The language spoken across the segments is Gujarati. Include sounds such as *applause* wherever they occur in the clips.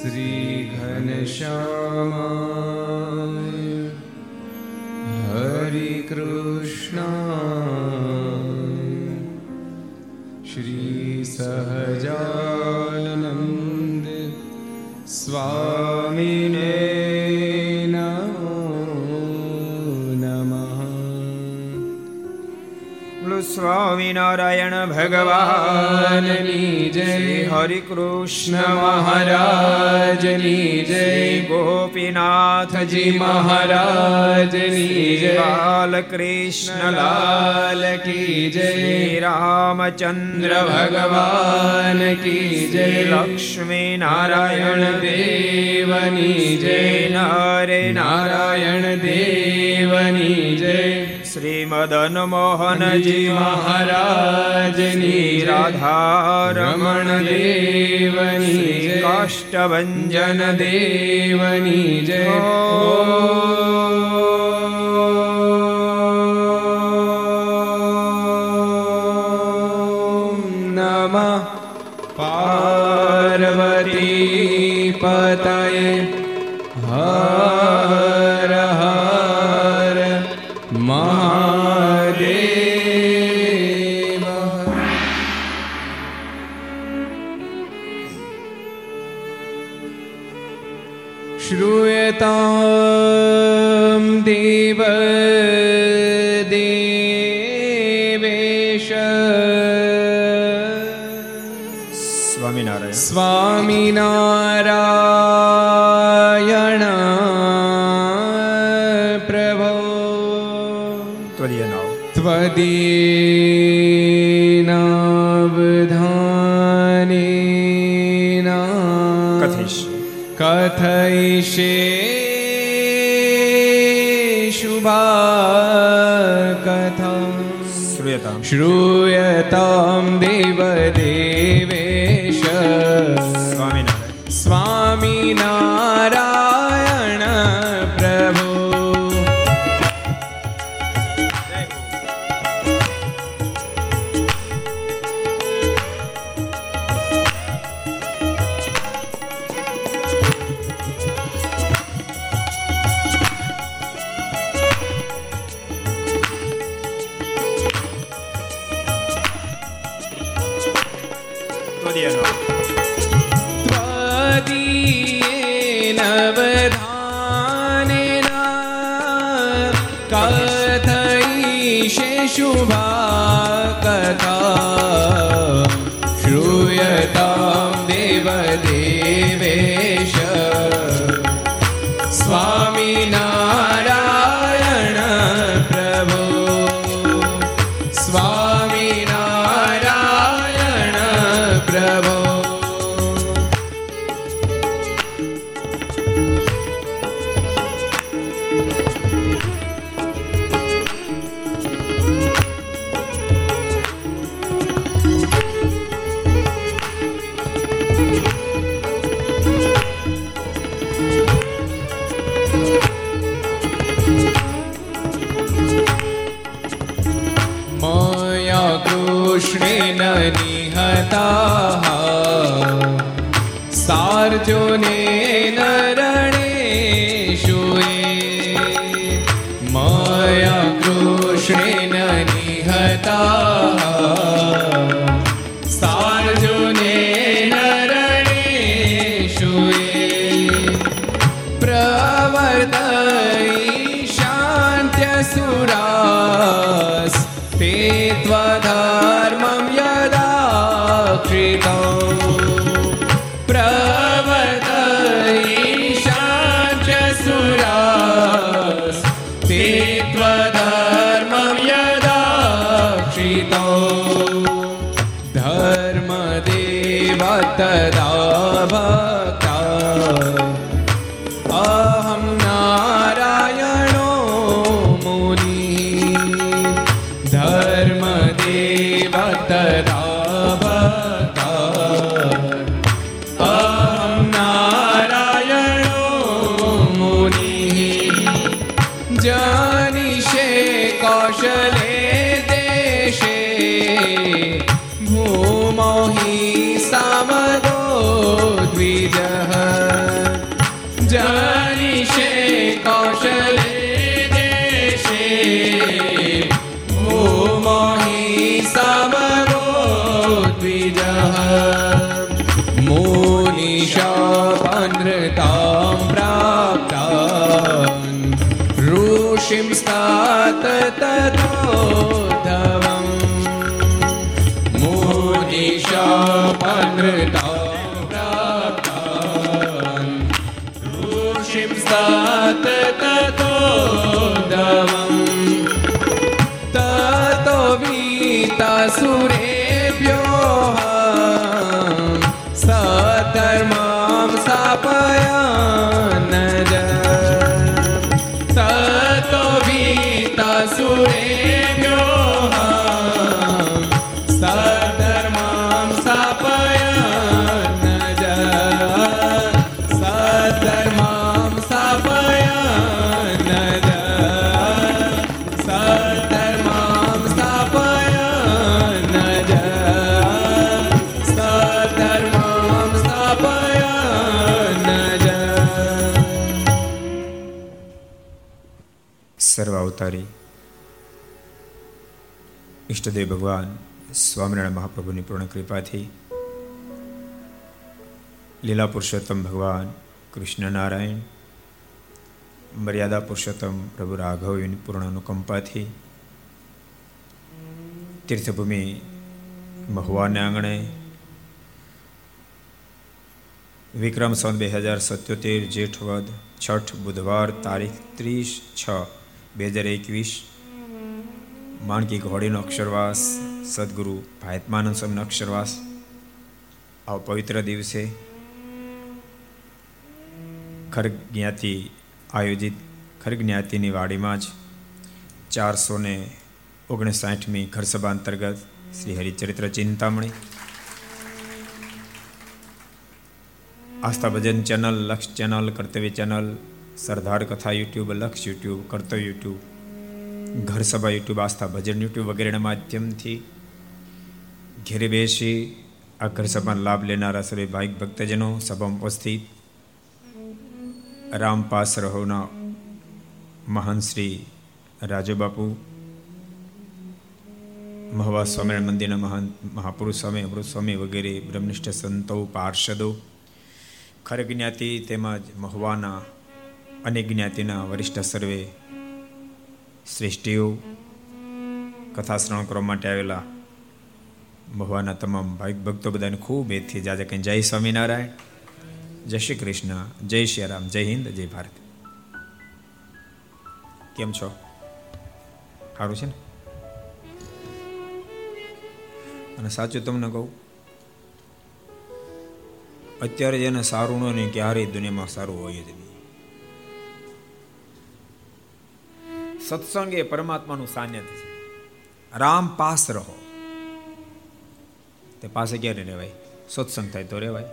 श्रीघनश्यामा हरिकृष्णा કૃષ્ણ મહારાજની જય ગોપીનાથજી મહારાજની જય બાલકૃષ્ણ લાલ કી જય રામચંદ્ર ભગવાન કી જય લક્ષ્મી નારાયણ દેવની જય નારે નારાયણ દેવની જય શ્રી મદન મોહનજી મહારાજની રાધારમણ દેવની કાષ્ટભન દેવની જય શ્રૂયતામ શ્રૂયતામ Rama. અવતારી. ઈષ્ટદેવ ભગવાન સ્વામિનારાયણ મહાપ્રભુની પૂર્ણ કૃપાથી લીલા પુરુષોત્તમ ભગવાન કૃષ્ણનારાયણ, મર્યાદા પુરુષોત્તમ પ્રભુ રાઘવની પૂર્ણ અનુકંપાથી તીર્થભૂમિ મહુવાને આંગણે વિક્રમ સન બે હજાર સત્યોતેર જેઠ વદ છઠ બુધવાર તારીખ ત્રીસ છ બે હજાર એકવીસ. માણકી ઘોડીનો અક્ષરવાસ, સદગુરુ ભાયતમાનંદ સ્વામીનો અક્ષરવાસ. આ પવિત્ર દિવસે ખર્ગ જ્ઞાતિ આયોજિત ખર્ગ જ્ઞાતિની વાડીમાં જ ચારસો ને ઓગણસાઠમી ઘરસભા અંતર્ગત Shri Haricharitra Chintamani, Aastha Bhajan channel, Laksh channel, Kartavya channel Sardar Katha YouTube, Laksh YouTube, કરતો યુટ્યુબ, ઘર સભા યુટ્યુબ, આસ્થા ભજન યુટ્યુબ વગેરેના માધ્યમથી ઘેરે બેસી આ ઘર સભાનો લાભ લેનારા સર્વે ભાઈ ભક્તજનો સભામાં ઉપસ્થિત રામપાસ રહોના મહાન શ્રી રાજુ બાપુ મહવા સ્વામિનારાયણ મંદિરના મહાન મહાપુરુષ સ્વામી, અમૃત સ્વામી વગેરે બ્રહ્મનિષ્ઠ સંતો, પાર્ષદો ખરે જ્ઞાતિ તેમજ મહુવાના અનેક જ્ઞાતિના વરિષ્ઠ સર્વે, શ્રેષ્ઠીઓ કથા શ્રવણ કરવા માટે આવેલા ભગવાનના તમામ ભાઈ ભક્તો બધાને ખૂબ એથી જાજે કંઈ જય સ્વામિનારાયણ, જય શ્રી કૃષ્ણ, જય શ્રી રામ, જય હિન્દ, જય ભારત. કેમ છો? સારું છે ને? અને સાચું તમને કહું, અત્યારે જેને સારું ન નહીં ક્યારેય દુનિયામાં સારું હોય જ નહીં. સત્સંગ એ પરમાત્માનું સાનિધ્ય છે રામ પાસ રહો. તે પાસે ક્યારે રહેવાય? સત્સંગ થાય તો રહેવાય.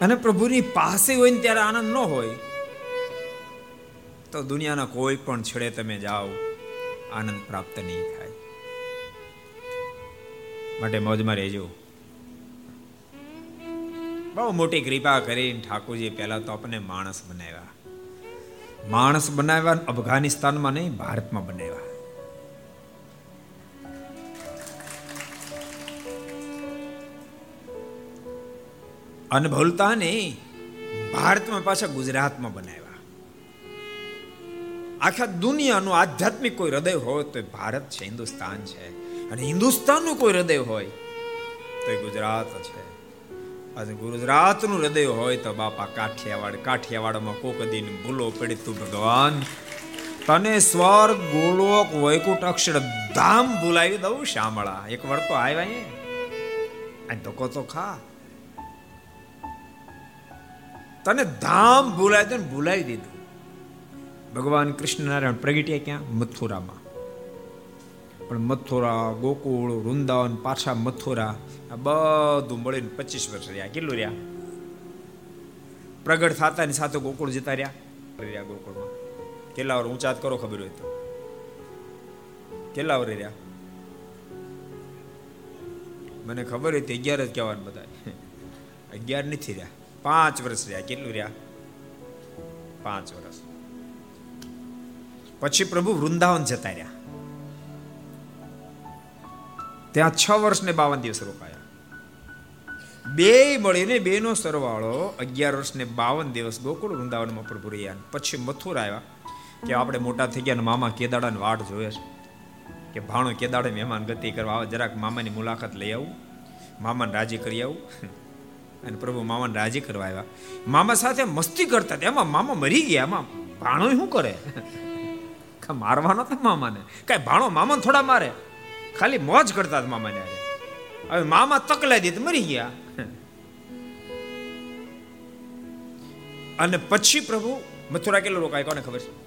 અને પ્રભુની પાસે હોય ને ત્યારે આનંદ ન હોય, તો દુનિયાના કોઈ પણ છેડે તમે જાઓ, આનંદ પ્રાપ્ત નહીં થાય. માટે મોજમાં રહેજો. બહુ મોટી કૃપા કરીને ઠાકોરજી પહેલા તો આપણને માણસ બનાવ્યા. માણસ બનાવ્યા અફઘાનિસ્તાનમાં નહીં, ભારતમાં બનાવ્યા. અને ભૂલતા નહીં ભારતમાં પાછા ગુજરાતમાં બનાવ્યા. આખા દુનિયાનું આધ્યાત્મિક કોઈ હૃદય હોય તો ભારત છે, હિન્દુસ્તાન છે. અને હિન્દુસ્તાનનું કોઈ હૃદય હોય તો ગુજરાત છે. આજે ગુજરાતનું હૃદય હોય તો બાપા કાઠિયાવાડ કાઠિયાવાડમાં કોક દિન ભૂલો પડી તું ભગવાન. તને સ્વર્ગ, ગોલોક, વૈકુંઠ અક્ષર ધામ ભૂલાવી દઉં શામળા. એક વાર તો આવ્યા અહીં ધોકો તો ખા. તને ધામ ભૂલાય તને ભૂલાવી દીધું. ભગવાન કૃષ્ણનારાયણ પ્રગટ્યા ક્યાં? મથુરામાં. પણ મથુરા, ગોકુળ, વૃંદાવન, પાછા મથુરા, આ બધું મળીને પચીસ વર્ષ રહ્યા. કેટલું રહ્યા? પ્રગટ થતા ની સાથે ગોકુળ જતા રહ્યા? રહ્યા ગોકુળમાં. કેટલા વાર ઊંચાત કરો ખબર હોય તો. કેટલા વાર રહ્યા? મને ખબર હતી અગિયાર જ કહેવાનું બધા *laughs* અગિયાર નથી રહ્યા. પાંચ વર્ષ રહ્યા. કેટલું રહ્યા? પાંચ વર્ષ. પછી પ્રભુ વૃંદાવન જતા રહ્યા. ત્યાં છ વર્ષ ને બાવન દિવસ રોકાયા. બે મળીને બે નો સરવાળો અગિયાર વર્ષ ને બાવન દિવસ ગોકુળ વૃંદાવનમાં પ્રભુ રહ્યા. પછી મથુર આવ્યા કે આપણે મોટા થઈ ગયા મામા કેદાડાની વાટ જોયે છે. કે ભાણો કેદાડે મહેમાન ગતિ કરવા આવે, જરાક મામાની મુલાકાત લઈ આવું. મામાને રાજી કરી આવું. અને પ્રભુ મામાને રાજી કરવા આવ્યા. મામા સાથે મસ્તી કરતા એમાં મામા મરી ગયા. એમાં ભાણો શું કરે? મારવાનો તો મામાને? કઈ ભાણો મામાને થોડા મારે? ખાલી મોજ કરતા હતા મામાને હવે મામા તકલાઈ દીધી મરી ગયા. અને પછી પ્રભુ, મથુરા કેટલો રોકાય કોને ખબર છે?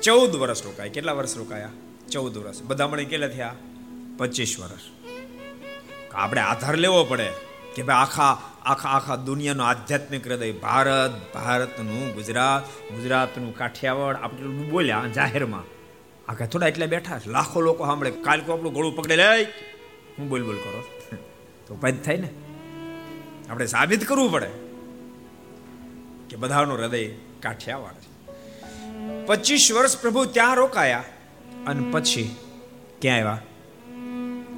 ચૌદ વર્ષ રોકાય. કેટલા વર્ષ રોકાયા? ચૌદ વર્ષ. બધા મળી કેટલા થયા? પચીસ વર્ષ. આપણે આધાર લેવો પડે કે ભાઈ આખા આખા આખા દુનિયાનું આધ્યાત્મિક હૃદય, ભારત, ભારતનું ગુજરાત, ગુજરાતનું કાઠિયાવાડ, આપણે બોલ્યા જાહેરમાં. આખા થોડા એટલે બેઠા લાખો લોકો સાંભળે કાલ કો આપણું ગળું પકડે લે. હું બોલ બોલ કરો. તો પદ થાય ને. આપણે સાબિત કરવું પડે કે બધાનું હૃદય કાઠિયાવાડ છે. પચીસ વર્ષ પ્રભુ ત્યાં રોકાયા અને પછી ક્યાં આવ્યા?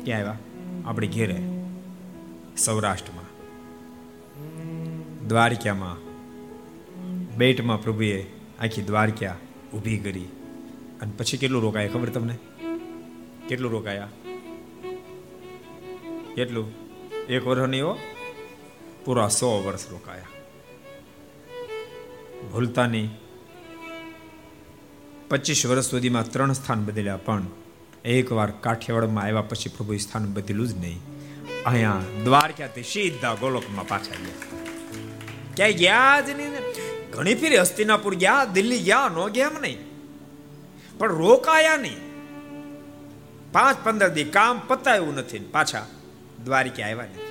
ક્યાં આવ્યા? આપણે ઘેરે, સૌરાષ્ટ્રમાં. દ્વારકામાં. બેટમાં પ્રભુએ આખી દ્વારકા ઊભી કરી. અને પછી કેટલું રોકાયા ખબર તમને? કેટલું રોકાયા? કેટલું? એક વર્ષ નહીં હો. પૂરા સો વર્ષ રોકાયા. ભૂલતા નહીં. પચીસ વર્ષ સુધીમાં ત્રણ સ્થાન બદલ્યા, પણ એકવાર કાઠિયાવાડમાં આવ્યા પછી પ્રભુ સ્થાન બદલ્યું જ નહીં. અહીંયા દ્વારકાથી સીધા ગોલોકમાં પાછા ગયા. ક્યાંય ગયા જ નહીં ઘણી ફેરી હસ્તિનાપુર ગયા, દિલ્હી ગયા, નો ગયા એમ નહીં. પણ રોકાયા નહીં. પાંચ પંદર દી કામ પતાવ્યું નથી પાછા દ્વારિકા આવ્યા નથી.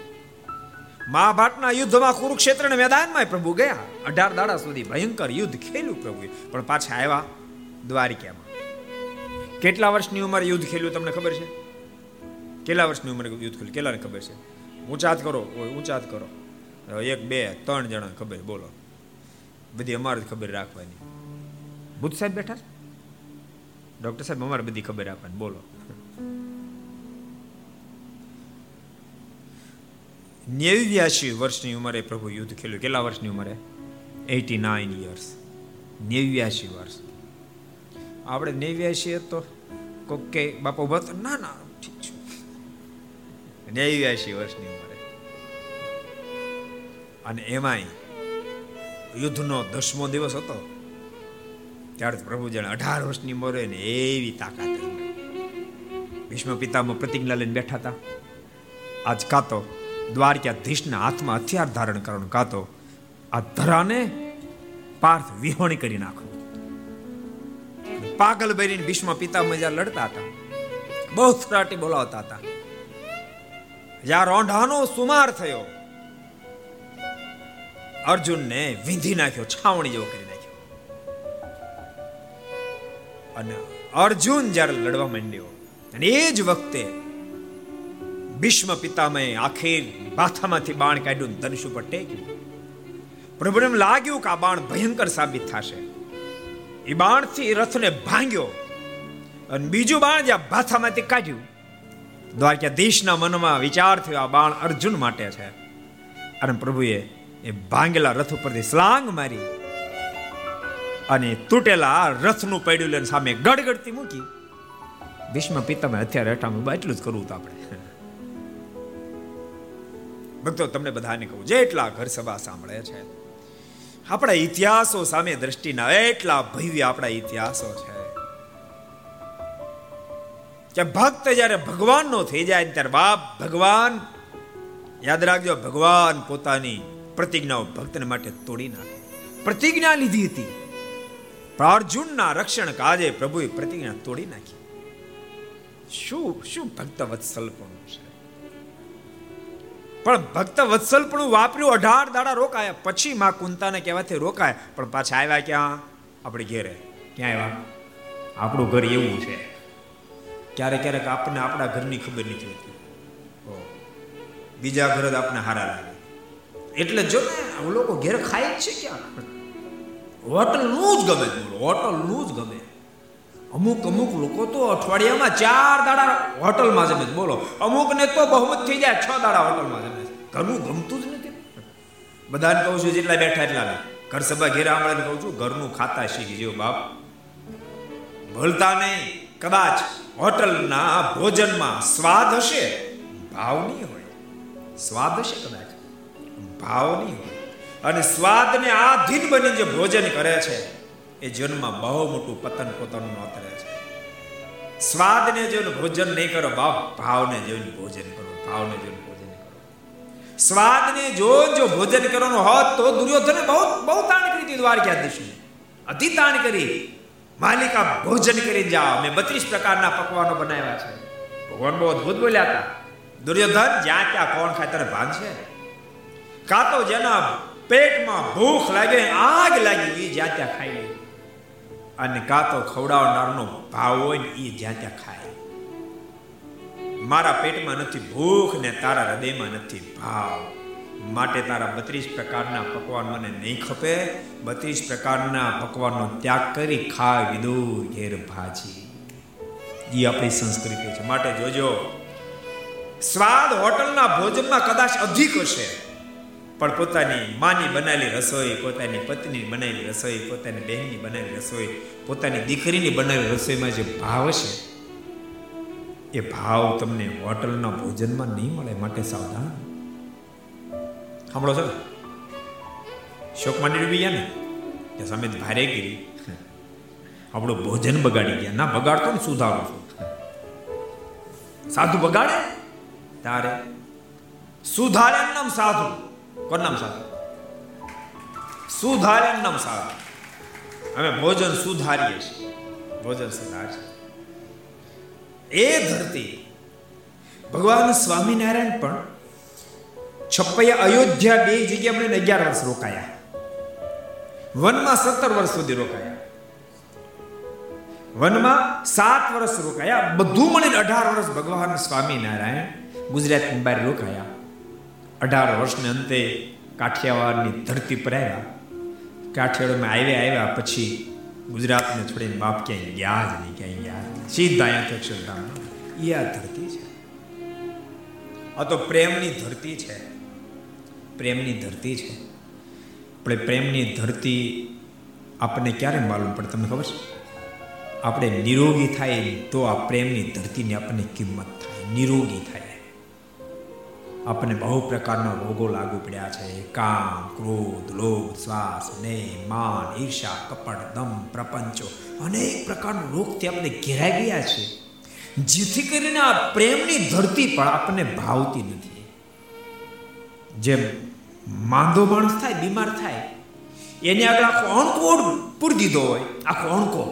મહાભારતના યુદ્ધમાં કુરુક્ષેત્રના મેદાનમાં પ્રભુ ગયા. અઢાર દાડા સુધી ભયંકર યુદ્ધ ખેલ્યું પ્રભુએ. પણ પાછા આવ્યા દ્વારિકામાં કેટલા વર્ષની ઉંમરે યુદ્ધ ખેલ્યું તમને ખબર છે? કેટલા વર્ષની ઉંમરે યુદ્ધ ખેલ્યું? કેટલાને ખબર છે? ઊંચાત કરો ઊંચાત કરો. એક, બે, ત્રણ જણા ખબર બોલો. બધી અમારે ખબર રાખવાની. બુદ્ધ સાહેબ બેઠા ડોક્ટર સાહેબ, અમારે બધી ખબર રાખવાની બોલો. નેવ્યાસી વર્ષની ઉંમરે પ્રભુ યુદ્ધ ખેલ્યું. કેટલા વર્ષની ઉંમરે? Eighty nine years. નેવ્યાસી વર્ષ. આપણે નેવ્યાસી તો કોક કે બાપા ઊભા ના ના, ઠીક છે. નેવ્યાસી વર્ષની ઉંમરે. અને એમાંય યુદ્ધનો દસમો દિવસ હતો. ત્યારે પ્રભુ જાણે અઢાર વર્ષની મોરે ને એવી તાકાત ભીષ્મ પિતામાં પ્રતિજ્ઞા લઈને બેઠા હતા. આજ કાતો દ્વારકાધીશના હાથમાં હથિયાર ધારણ કરવાનું કાતો આ ધરાને પાર્થ વિહોણી કરી નાખો. પાગલ બરીને ભીષ્મ પિતામાં જ્યાં લડતા હતા, બહુ ફરાટી બોલાવતા હતા. જ્યાં રોંઢાનો સુમાર થયો, અર્જુનને વિંધી નાખ્યો, છાવણી જેવો કરી અને અર્જુન જ્યારે લડવા માંડ્યો અને એ જ વખતે ભીષ્મ પિતામહે આખેર માથામાંથી બાણ કાઢ્યું ધનુષ ઉપર ટેક્યું. પ્રભુને લાગ્યું કે આ બાણ ભયંકર સાબિત થશે. એ બાણથી રથને ભાંગ્યો અને બીજું બાણ જ્યાં ભાથામાંથી કાઢ્યું. દ્વારકાધીશના મનમાં વિચાર થયો, આ બાણ અર્જુન માટે છે. અને પ્રભુએ એ ભાંગેલા રથ ઉપરથી સ્લાંગ મારી અને તૂટેલા રથનું પડ્યું લઈને સામે ગડગડતી મૂકી. ભીષ્મ પિતામાં અત્યારે હટામાં એટલું જ કરવું તો આપણે. ભક્તો, તમને બધાને કહું, જેટલા ઘર સભા સાંભળે છે, આપણા ઇતિહાસો સામે દ્રષ્ટિના એટલા ભવ્ય આપણા ઇતિહાસો છે. કે ભક્ત જ્યારે ભગવાનનો થઈ જાય ત્યારે બાપ ભગવાન, યાદ રાખજો, ભગવાન પોતાની પ્રતિજ્ઞાઓ ભક્તને માટે તોડી નાખે. પ્રતિજ્ઞા લીધી હતી. પણ અર્જુનના રક્ષણ કાજે પ્રભુએ પ્રતિજ્ઞા તોડી નાખી. શું શું ભક્ત વત્સલપણું છે? પણ ભક્ત વત્સલપણું વાપર્યું, અઢાર દાડા રોકાયા. પછી માં કુંતાને કહેવાથી રોકાય. પણ પાછા આવ્યા ક્યાં? આપણે ઘેરે. ક્યાં આવ્યા? આપણું ઘર એવું છે. ક્યારેક ક્યારેક આપણને આપણા ઘરની ખબર નથી હોતી. બીજા ઘર જ આપણને હારા લાગે. એટલે જો ને લોકો ઘેર ખાય છે ક્યાં? હોટલનું જ ગમે હોટલનું જ ગમે. અમુક અમુક લોકો તો અઠવાડિયામાં ચાર દાડા હોટલમાં જમે બોલો. અમુક ને તો બહુમત થઈ જાય, છ દાડા હોટલમાં જમે ઘરનું ગમતું જ નથી. બધાને કહું છું, જેટલા બેઠા એટલા ઘર સભા ઘેર આંગળે કહું છું, ઘરનું ખાતા શીખી જેવું બાપ. ભૂલતા નહીં. કદાચ હોટલના ભોજનમાં સ્વાદ હશે, ભાવ નહીં હોય. સ્વાદ હશે કદાચ, ભાવ નહીં હોય. અને સ્વાદને આધીન બની જે ભોજન કરે છે, એ જીવનમાં બહુ મોટું પતન પોતાનું નોતરે છે. સ્વાદને જોઈને ભોજન નહીં કરો, બાપ, ભાવને જોઈને ભોજન કરો, ભાવને જોઈને ભોજન કરો. સ્વાદને જો જો ભોજન કરવાનું હોત તો દુર્યોધને બહુ બહુ તાણ કરી હતી દ્વારકાધીશને અતિ તાણ કરી. માલિકા ભોજન કરી જાઓ. મેં બત્રીસ પ્રકારના પકવાનો બનાવ્યા છે. ભગવાન બહુ અદભુત બોલ્યા હતા. દુર્યોધન, જ્યાં ક્યાં કોણ ખાતર ભાન છે? કાં તો જેના પેટમાં ભૂખ લાગે, આગ લાગી એ જ્યાં ત્યાં ખાઈ અને કાં તો ખવડાવનારનો ભાવ હોય ને એ જ્યાં ત્યાં ખાય. મારા પેટમાં નથી ભૂખ ને તારા હૃદયમાં નથી ભાવ. માટે તારા બત્રીસ પ્રકારના પકવાન મને નહીં ખપે. બત્રીસ પ્રકારના પકવાનનો ત્યાગ કરી ખા વિદુર ઘેર ભાજી એ આપણી સંસ્કૃતિ છે. માટે જોજો, સ્વાદ હોટલના ભોજનમાં કદાચ અધિક હશે. પણ પોતાની માની બનાવેલી રસોઈ, પોતાની પત્નીની બનાવેલી રસોઈ, પોતાની બહેનની બનાવેલી રસોઈ, પોતાની દીકરીની બનાવેલી રસોઈમાં જે ભાવ છે એ ભાવ તમને હોટલના ભોજનમાં નહીં મળે માટે સાવધાન. સાંભળો છો? શોક માંડી ડૂબી ગયા ને? કે સામે ભારે ગીરી. આપણું ભોજન બગાડી ગયા. ના, બગાડતો ને સુધારો સાધુ બગાડે? તારે સુધારે નામ સાધુ. કોણ નામ સાધુ સુધારે નામ સાધુ અમે ભોજન સુધારીએ છીએ. ભોજન સુધાર એ ધરતી ભગવાન સ્વામિનારાયણ પણ છપ્પૈયા અયોધ્યા બે જગ્યા મળીને અગિયાર વર્ષ રોકાયા. વનમાં સત્તર વર્ષ સુધી રોકાયા. વનમાં સાત વર્ષ રોકાયા. બધું મળીને અઢાર વર્ષ ભગવાન સ્વામિનારાયણ ગુજરાતની બહાર રોકાયા. અઢાર વર્ષને અંતે કાઠિયાવાડની ધરતી પર આવ્યા. કાઠિયાવાડમાં આવ્યા આવ્યા પછી ગુજરાતને છોડીને બાપ ક્યાંય ગયા જ નહીં, ક્યાંય ગયા સીધા અહીંયા અક્ષરધામ એ આ ધરતી છે. આ તો પ્રેમની ધરતી છે. પ્રેમની ધરતી છે. આપણે પ્રેમની ધરતી આપણને ક્યારે માલુમ પડે તમને ખબર છે? આપણે નિરોગી થાય તો આ પ્રેમની ધરતીની આપણને કિંમત થાય. નિરોગી થાય. આપણને બહુ પ્રકારના રોગો લાગુ પડ્યા છે. કામ, ક્રોધ, લોભ, શ્વાસ ને માન ઈર્ષા કપટ, દમ, પ્રપંચો અનેક પ્રકારના રોગથી આપણે ઘેરાઈ ગયા છે. જેથી કરીને આ પ્રેમની ધરતી પણ આપણને ભાવતી નથી. જેમ માંદો માણસ થાય, બીમાર થાય, એને આગળ આખો અણકોડ પૂરી દીધો હોય, આખો અણકોડ,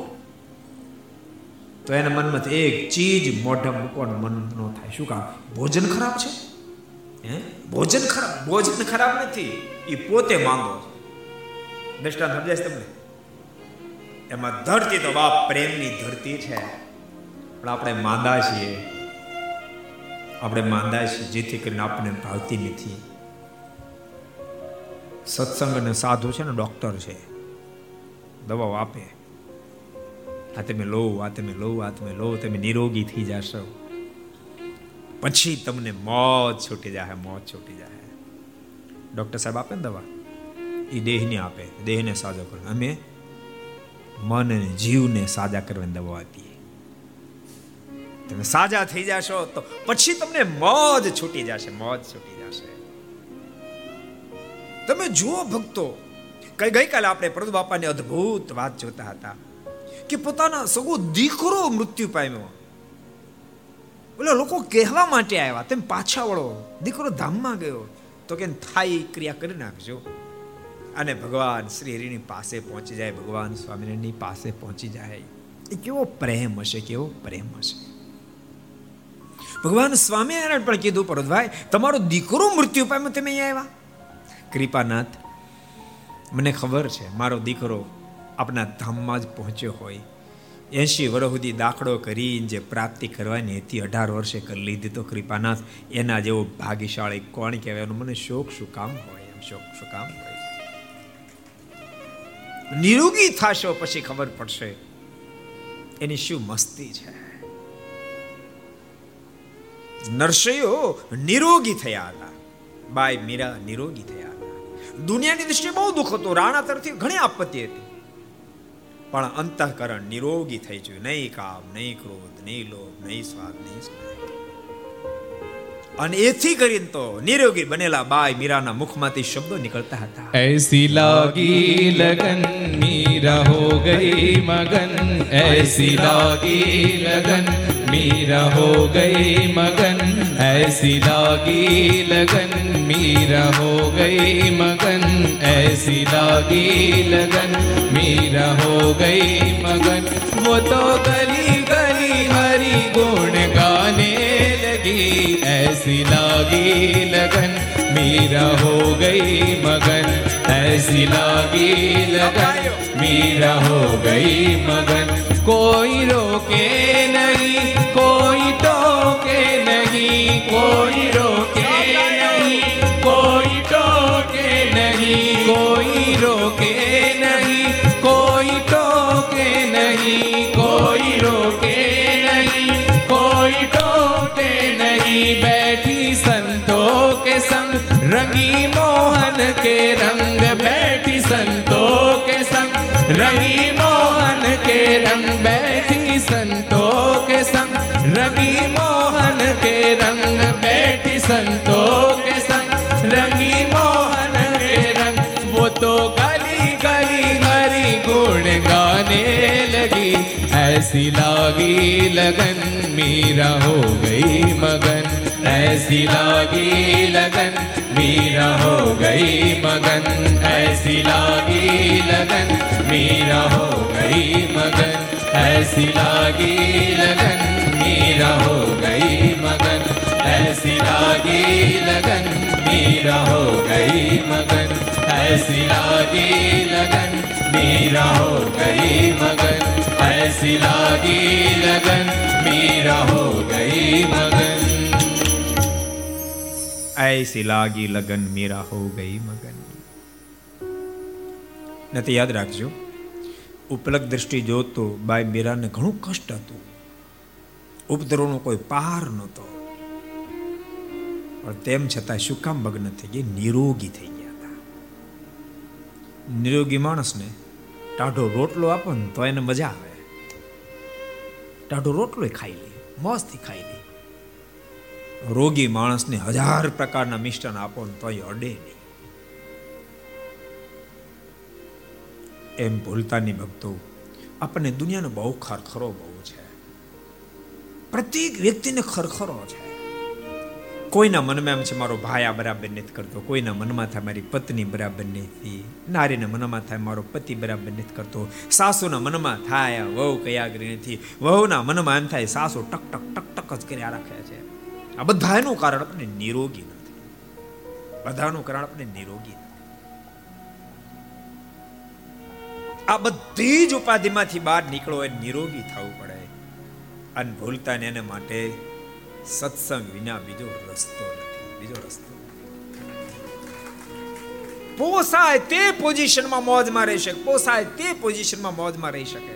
તો એના મનમાં એક ચીજ મોઢા મૂકવાનું મન ન થાય. શું કામ? ભોજન ખરાબ છે? હે? ભોજન ખરાબ ભોજન ખરાબ નથી. એ પોતે માંગો છે. દ્રષ્ટાંત સમજાય તમને? એમાં ધરતી તો બાપ પ્રેમની ધરતી છે. પણ આપણે માંદા છીએ. આપણે માંદા છીએ જેથી કરીને આપણને ભાવતી નથી. સત્સંગ અને સાધુ છે ને, ડોક્ટર છે. દવાઓ આપે. આ તમે લો, આ તમે લો, આ તમે લો, તમે નિરોગી થઈ જશો. પછી તમને મોત છૂટી જાય મોત છૂટી જાય ડોક્ટર સાહેબ આપે ને દવા? એ દેહને આપે, દેહને સાજો કરે. અમે મન અને જીવને સાજા કરવાની દવા આપીએ. તમે સાજા થઈ જશો તો પછી તમને મોજ છૂટી જશે, મોજ છૂટી જશે. તમે જુઓ ભક્તો, કઈ ગઈકાલે આપણે પ્રભુ બાપાની અદ્ભુત વાત જોતા હતા કે પોતાના સગો દીકરો મૃત્યુ પામ્યો. ઓલા લોકો કહેવા માટે આવ્યા? તેમ પાછા વળો. દીકરો ધામમાં ગયો. તો કે થાય ક્રિયા કરી નાખજો. અને ભગવાન શ્રી હરિની પાસે પહોંચી જાય, ભગવાન સ્વામિનારાયણની પાસે પહોંચી જાય. એ કેવો પ્રેમ હશે, કેવો પ્રેમ હશે. ભગવાન સ્વામિનારાયણ પણ કીધું પરતભાઈ તમારો દીકરો મૃત્યુ પામ્યો તમે અહીંયા આવ્યા? કૃપાનાથ, મને ખબર છે, મારો દીકરો આપણા ધામમાં જ પહોંચ્યો હોય. એસી વર્ષ સુધી દાખલો કરીને જે પ્રાપ્તિ કરવાની હતી, અઢાર વર્ષે કરી લીધી તો કૃપાનાથ એના જેવો ભાગ્યશાળી કોણ કહેવાય મને શોક શું કામ હોય એમ શોક શું કામ હોય? નિરોગી થશો પછી ખબર પડશે એની શું મસ્તી છે. નરસૈયો નિરોગી થયા હતા. બાય મીરા નિરોગી થયા હતા. દુનિયાની દ્રષ્ટિએ બહુ દુઃખ હતું. રાણા તરફથી ઘણી આપત્તિ હતી. પણ અંતઃકરણ નિરોગી થઈ ગયું નહીં કામ નહીં ક્રોધ નહીં લોભ નહીં સ્વાદ નહીં અને એથી કરીને તો નિરોગી બનેલા બાય મીરાના મુખમાંથી શબ્દો નીકળતા હતા ऐसी लागी लगन मीरा हो गई मगन ऐसी लागी लगन मीरा हो गई मगन ऐसी लागी लगन मीरा हो गई मगन ऐसी लागी लगन, मीरा हो गई मगन। वो तो गली गली हरी गुण गाने लगी। ऐसी लागी लगन, मीरा हो गई मगन। ऐसी लागी लगन, मीरा हो गई मगन। कोई रोके नहीं, कोई टोके नहीं, कोई નહીં કોઈ રોકે નહીં, કોઈ ટોકે નહીં, કોઈ રોકે નહીં, કોઈ ટોકે નહીં. બેઠી સંતો કે સંગ, રંગી મોહન કે રંગ. બેઠી સંતો કે સંગ, રંગી મોહન કે રંગ. બેઠી સંતો કે સંગ, રંગી મોહન કે રંગ. બેઠી સંતો કે સંગ, રંગી મોહન ऐसी लागी लगन मीरा हो गई मगन ऐसी लागी लगन मीरा हो गई मगन ऐसी लागी लगन मीरा हो गई मगन ऐसी लागी लगन मीरा हो गई मगन ऐसी लागी लगन मीरा हो गई मगन ऐसी लागी लगन मीरा हो गई मगन ऐसी लागी लगन मीरा हो गई मगन ऐसी લાગી લગન મીરા હો ગઈ મગન નથી યાદ રાખજો ઉપલક દ્રષ્ટિ જોતો બાઈ મીરાને ઘણું કષ્ટ હતું ઉપદ્રવનો કોઈ પાર નહોતો પણ તેમ છતાં શું કામ મગ્ન થઈ ગઈ નિરોગી થઈ ગયા હતા નિરોગી માણસને ટાઢો રોટલો આપો ને તો એને મજા આવે. ટાઢો રોટલો ખાઈ લે મોજથી ખાઈ લે. રોગી માણસને હજાર પ્રકારના મિષ્ટાન આપો ને તોય અડે નહીં. એમ ભૂલતાની ભક્તો, આપણને દુનિયાનો બહુ ખરખરો બહુ છે. પ્રત્યેક વ્યક્તિને ખરખરો છે. કોઈના મનમાં એમ છે, મારો ભાઈ આ બરાબર નથી કરતો. કોઈના મનમાં થાય, મારી પત્ની બરાબર નથી. નારીના મનમાં થાય, મારો પતિ બરાબર નથી કરતો. સાસુના મનમાં થાય, વહુ કયાગરી નથી. વહુના મનમાં એમ થાય, સાસુ ટક ટક ટક ટક જ કર્યા રાખે છે. આ બધા એનું કારણ આપણે નિરોગી નથી. બધાનું કારણ આપણે નિરોગી આ બધી જ ઉપાધિમાંથી બહાર નીકળો હોય નિરોગી થવું પડે. અને ભૂલતા ને એને માટે સત્સંગ વિના બીજો રસ્તો નથી બીજો રસ્તો પોસાય તે પોઝિશનમાં મોજમાં રહી શકે પોસાય તે પોઝિશનમાં મોજમાં રહી શકે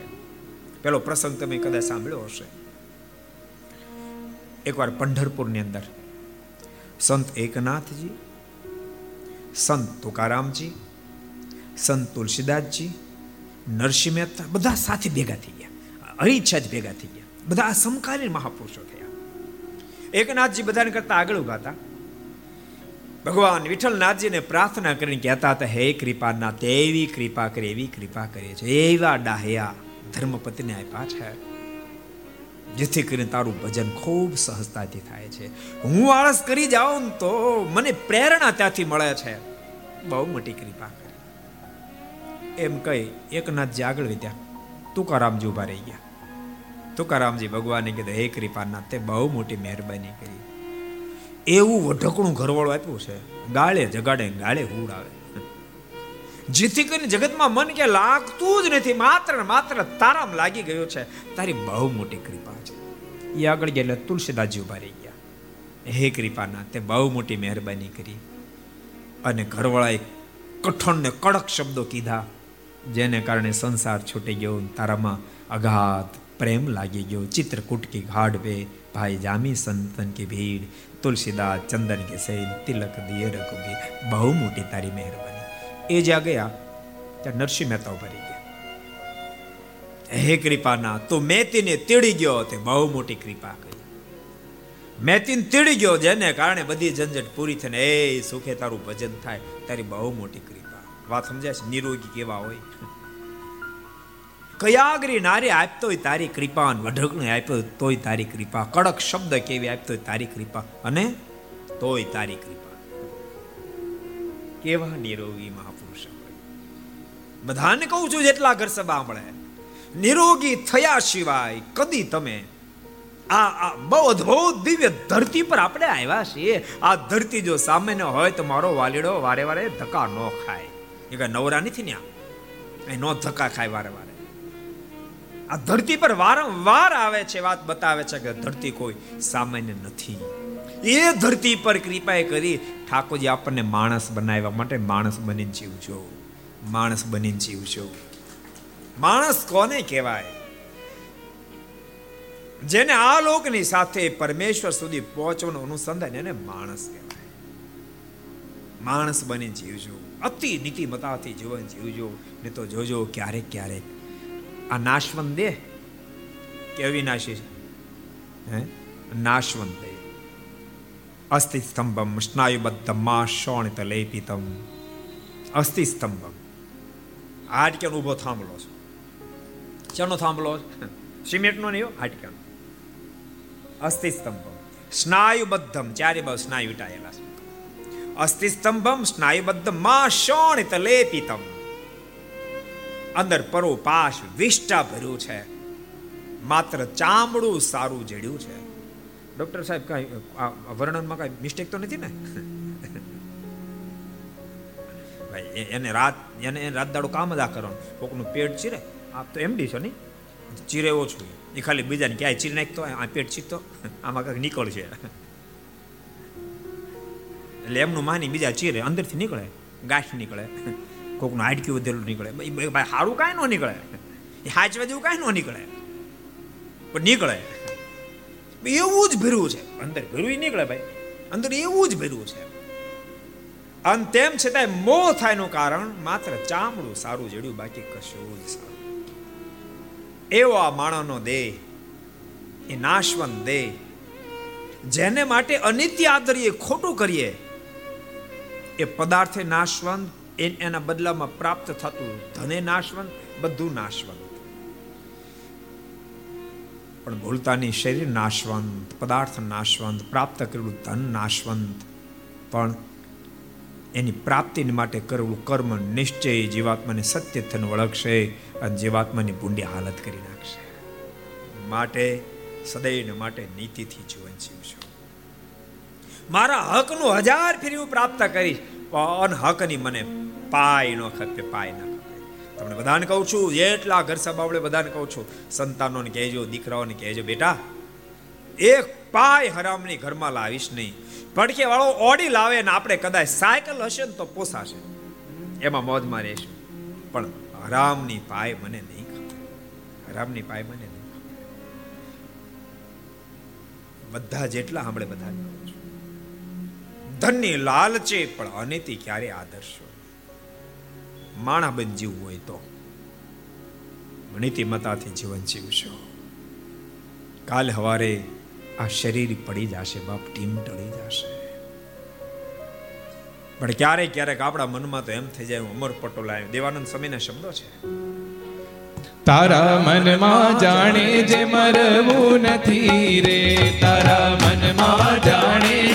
પેલો પ્રસંગ તમે કદાચ સાંભળ્યો હશે એકવાર પંઢરપુરની અંદર સંત એકનાથજી સંત તુકારામજી સંત તુલસીદાસજી નરસિંહ મહેતા બધા સાથે ભેગા થઈ ગયા અહિચ્છા જ ભેગા થઈ ગયા બધા સમકાલીન મહાપુરુષો થયા એકનાથજી બધાને કરતા આગળ ઊભા હતા. ભગવાન વિઠ્ઠલનાથજીને પ્રાર્થના કરીને કહેતા હતા, હે કૃપાનાથ એવી કૃપા કરે, એવી કૃપા કરે છે. એવા ડાહ્યા ધર્મપતિને આપ્યા છે, જેથી કરીને તારું ભજન ખૂબ સહજતાથી થાય છે. હું આળસ કરી જાઉં તો મને પ્રેરણા ત્યાંથી મળે છે. બહુ મોટી કૃપા કરી. એમ કહી એકનાથજી આગળ વધ્યા. તુકારામજી ઊભા રહી ગયા. તુકારામજી ભગવાને કીધું, હે કૃપાનાથ, તે બહુ મોટી મહેરબાની કરી. એવું વઢકણું ઘરવાળું આપ્યું છે. ગાળે જગાડે ગાળે હુડ આવે જેથી કરીને જગતમાં મન કે લાગતું જ નથી. માત્ર માત્ર તારામ લાગી ગયો છે. તારી બહુ મોટી કૃપા છે. એ આગળ ગયા એટલે તુલસીદાસજી ઊભા રહી ગયા. હે કૃપાના તે બહુ મોટી મહેરબાની કરી. અને ઘરવાળાએ કઠણ ને કડક શબ્દો કીધા, જેને કારણે સંસાર છૂટી ગયો તારામાં અગાધ પ્રેમ લાગી ગયો ચિત્રકૂટ કી ઘાટ पे ભાઈ જામી સંતન की ભીડ તુલસીદાસ ચંદન કે સૈન તિલક દિયે રઘુબી બહુ મોટી તારી મહેરબાની એ જ્યાં ગયા ત્યાં નરસિંહ મહેતા ઊભા રહી ગયા હે કૃપાના તો મેતીને તેડી ગયો તે બહુ મોટી કૃપા કરી મેતીને તેડી ગયો જેને કારણે બધી ઝંઝટ પૂરી થઈને એ સુખે તારું ભજન થાય તારી બહુ મોટી કૃપા વાત સમજાય છે નિરોગી કેવા હોય કયાગરી નારી આપતો હોય તારી કૃપા વઢકને આપ્યો તોય તારી કૃપા. કડક શબ્દ કેવી આપતો હોય તારી કૃપા અને તોય તારી કૃપા. કેવા નિરોગી મહાપુરુષ. બધાને કહું છું જેટલા ઘર સભા મળે નિરોગી થયા સિવાય કદી તમે આ બહુ અદ્ભુત દિવ્ય ધરતી પર આપણે આવ્યા છીએ. આ ધરતી જો સામાન્ય હોય તો મારો વાલીડો વારે વારે ધક્કા ન ખાય. એ કઈ નવરા નથી ને આ નો ધક્કા ખાય વારે વારે. આ ધરતી પર વારંવાર આવે છે, વાત બતાવે છે કે ધરતી કોઈ સામાન્ય નથી. એ ધરતી પર કૃપાએ કરી ઠાકોરજી આપણને માણસ બનાવવા માટે માણસ બનીને જીવજો. માણસ બનીને જીવજો. માણસ કોને કહેવાય? જેને આ લોકની સાથે પરમેશ્વર સુધી પહોંચવાનું અનુસંધાન એને માણસ કહેવાય. માણસ બની જીવજો. અતિ નીતિમતાથી જીવન જીવજો. ને તો જોજો ક્યારેક ક્યારેક આ નાશવંત દેહ કે અવિનાશી હે? નાશવંત દેહ. અસ્થિ સ્તંભમ સ્નાયુબદ્ધ મા શોણિત લેપિતમ. અસ્થિ સ્તંભમ. હાડક્યાનો ઊભો થાંભલો છે. શેનો થાંભલો સિમેન્ટનો નહીં હાડક્યાનો અસ્થિ સ્તંભમ. સ્નાયુબદ્ધમ, ચારે બાજુ સ્નાયુ ટાયેલા છે. અસ્થિ સ્તંભમ, સ્નાયુબદ્ધમ મા શોણિત લેપિતમ. અંદર પરોપાશ વિષ્ટા ભર્યું છે. માત્ર ચામડું સારું જડ્યું છે. ડોક્ટર સાહેબ, કઈ વર્ણનમાં કઈ મિસ્ટેક તો નથી ને? *laughs* ભાઈ એને રાત એને રાત દાડો કામ જ આ કરવાનું. કોકનું પેટ ચીરે. આપ તો એમડી છો નહીં ચીરે એવો છું એ ખાલી બીજાને ક્યાંય ચીર નાખતો આ પેટ ચીરતો, આમાં કંઈક નીકળશે *laughs* એટલે એમનું માની બીજા ચીરે, અંદરથી નીકળે, ગાંઠ નીકળે. કોકનું હાડક્યું વધેલું નીકળે. ભાઈ સારું કાંઈ ન નીકળે. એ હાચવા જેવું કાંઈ ન નીકળે. પણ નીકળે. એવું જ ભર્યું છે. અંદર ભર્યું નીકળે ભાઈ. અંદર એવું જ ભર્યું છે. અને તેમ છતાંય મોહ થાયનું કારણ માત્ર ચામડું સારું જડ્યું બાકી કશું જ સારું એવો આ માણસનો દેહ, એ નાશવંત દેહ, જેને માટે અનિત્ય આદરીએ ખોટું કરીએ, એ પદાર્થે નાશવંત એના બદલામાં પ્રાપ્ત થતું ધને નાશવંત, બધું નાશવંત. પણ ભૂલતાની શરીર નાશવંત, પદાર્થ નાશવંત, પ્રાપ્ત કરેલું ધન નાશવંત. પણ એની પ્રાપ્તિ માટે કરેલું કર્મ નિશ્ચય જીવાત્માને સત્ય થઈને વળગશે અને જીવાત્માની ભૂંડી હાલત કરી નાખશે. માટે, સદૈવ માટે નીતિથી જીવન જીવશો. મારા હકનું હજાર ફેરી હું પ્રાપ્ત કરીશ, પણ હકની મને પાય ન ખપે, પાય ના તમને બધાને કહું છું એટલા ઘર સભાવડે બધાને કહું છું સંતાનોને કહેજો, દીકરાઓને કહેજો, બેટા, એક પાય હરામની ઘરમાં લાવીશ નહીં. પડકે વાળો ઓડી લાવે ને આપણે કદાચ સાયકલ હશે ને તો પોસાશે. એમાં મોજમાં રહેશું. પણ હરામની પાય મને નહીં ખપે. હરામની પાય મને નહીં બધા જેટલા સાંભળે બધા ધનની લાલચે પણ અનિતિ ક્યારે આદર્શો માણા બન જીવવું હોય તો. નીતિમતાથી જીવન જીવશો. કાલ હવારે આ શરીર પડી જશે, બાપ, ટીમ ટળી જશે. પણ ક્યારેક ક્યારેક આપણા મનમાં તો એમ થઈ જાય અમર પટોલ દેવાનંદ સમયના શબ્દો છે. તારા મનમાં જાણે જે મરવું નથી રે, તારા મનમાં જાણે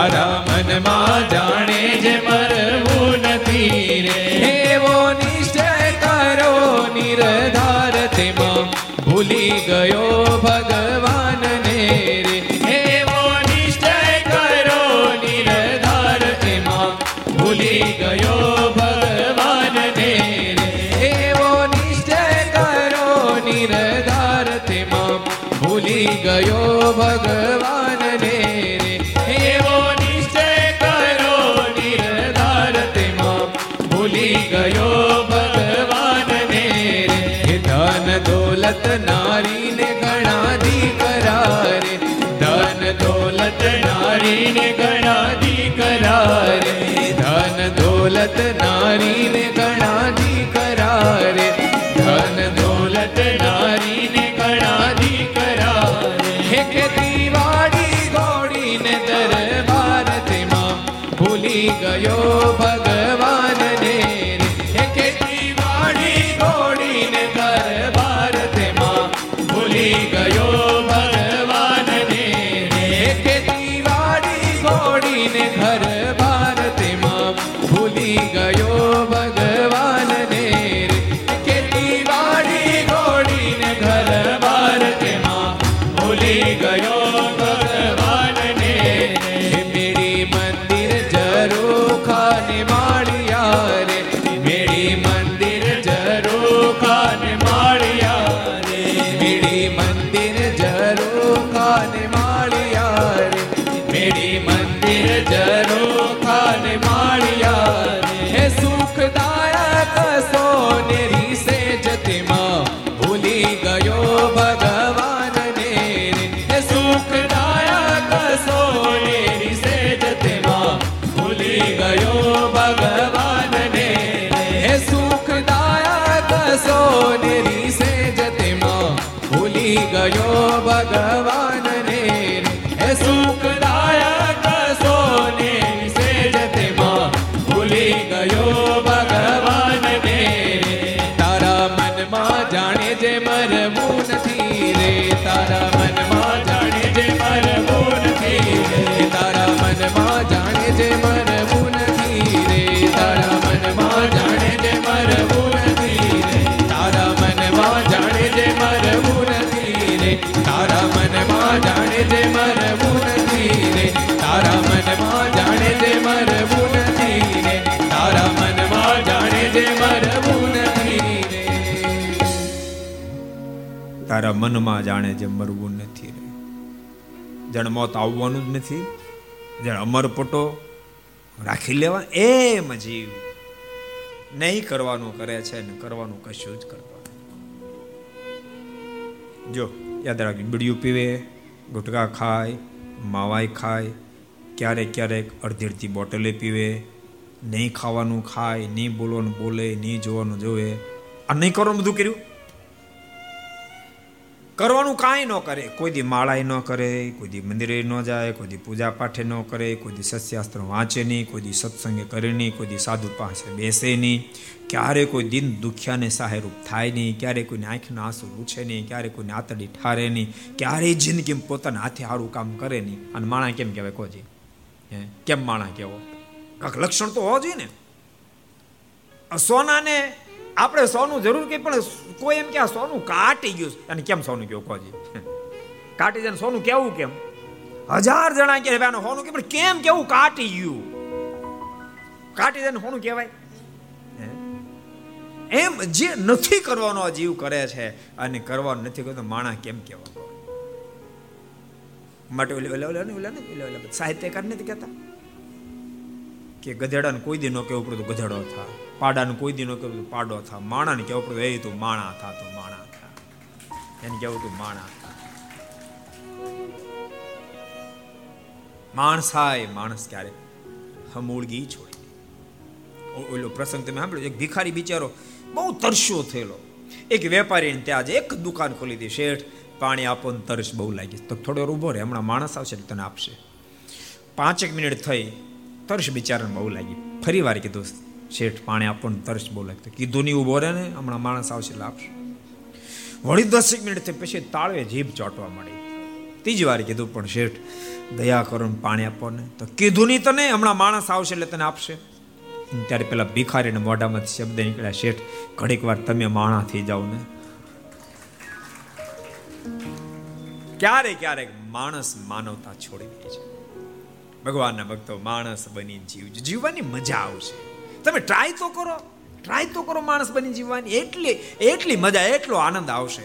તારા મનમાં જાણે જે મરવું નથી રે. એવો નિશ્ચય કરો નિર્ધાર તેમાં ભૂલી ગયો તારા મનમાં જાણે જે મરવું નથી રે. જાણે મોત આવવાનું જ નથી. જાણે અમર પટો રાખી લેવા એમ જીવ. નહીં કરવાનું કરે છે ને કરવાનું કશું જ કરવાનું જો, યાદ રાખી બીડિયું પીવે, ગુટકા ખાય, માવાઈ ખાય, ક્યારેક ક્યારેક અડધી અડધી બોટલે પીવે નહીં ખાવાનું ખાય, નહીં બોલવાનું બોલે, નહીં જોવાનું જોવે. આ નહીં કરવાનું બધું કર્યું? કરવાનું કાંઈ ન કરે. કોઈ દી માળાએ ન કરે, કોઈ દી મંદિરે ન જાય, કોઈ દી પૂજા પાઠે ન કરે, કોઈ દી સત્યાસ્ત્ર વાંચે નહીં, કોઈ દી સત્સંગે કરે નહીં, કોઈ દી સાધુ પાસે બેસે નહીં. ક્યારે કોઈ દિન દુખ્યાને સહાયરૂપ થાય નહીં, ક્યારે કોઈને આંખના આંસુ લૂછે નહીં, ક્યારે કોઈને આતડી ઠારે નહીં, ક્યારેય જિંદગી પોતાના હાથે સારું કામ કરે નહીં. અને માણા કેમ કહેવાય હે? કેમ માણા કાંક લક્ષણ તો હોવા જોઈએ ને સોનાને આપણે સોનું જરૂર કે પણ કોઈ એમ કે આ સોનું કાટી ગયું અને કેમ સોનું કેવું કોજી કાટી જાય સોનું કેવું કેમ? હજાર જણા કે સોનું કે, પણ કેમ કેવું કાટી ગયું? કાટી જાય સોનું કહેવાય? એમ જે નથી કરવાનો જીવ કરે છે, અને કરવાનો નથી કરતો માણા કેમ કહેવા? માટે ઓલે ઓલે ઓલે ઓલે ઓલે સાહિત્યકાર નથી કહેતા? કે ગધેડાને કોઈ દી નો કેવું પડતું ગધેડો થા, પાડાને કોઈ દી નો કેવું પાડો થા, માણાને કેવું પડતું, એ તું માણા થા, તું માણા થા. એને કેવું તું માણા માણસાય માણસ ક્યારે? હમૂળગી છોડી. ઓલો પ્રસંગ તમે સાંભળ્યો? એક ભિખારી બિચારો બહુ તરસ્યો થયેલો. એક વેપારીને ત્યાં જ એક દુકાન ખોલી હતી શેઠ, પાણી આપો ને તરસ બહુ લાગી તો થોડો ઊભો રહે હમણાં માણસ આવશે તને આપશે. પાંચેક મિનિટ થઈ તરસ બિચારાને બહુ લાગી ફરી વાર કીધું, શેઠ, પાણી આપો ને તરસ બહુ લાગતો. કીધું નહીં ઊભો રહે ને, હમણાં માણસ આવશે એટલે વળી દસેક મિનિટ થઈ પછી તાળવે જીભ ચોંટવા મળી ત્રીજી વાર કીધું, પણ શેઠ, દયા કરો ને પાણી આપો ને. તો કીધું નહીં તને, હમણાં માણસ આવશે એટલે તને આપશે. ત્યારે પેલા ભિખારીને મોઢામાં શબ્દ નીકળ્યા, શેઠ, ઘડીક વાર તમે માણા થઈ જાઓ ને. ક્યારેક ક્યારેક માણસ માનવતા છોડી દે છે. ભગવાનના ભક્તો, માણસ બની જીવજો જીવવાની મજા આવશે. તમે ટ્રાય તો કરો ટ્રાય તો કરો માણસ બની જીવવાની. એટલી એટલી મજા, એટલો આનંદ આવશે.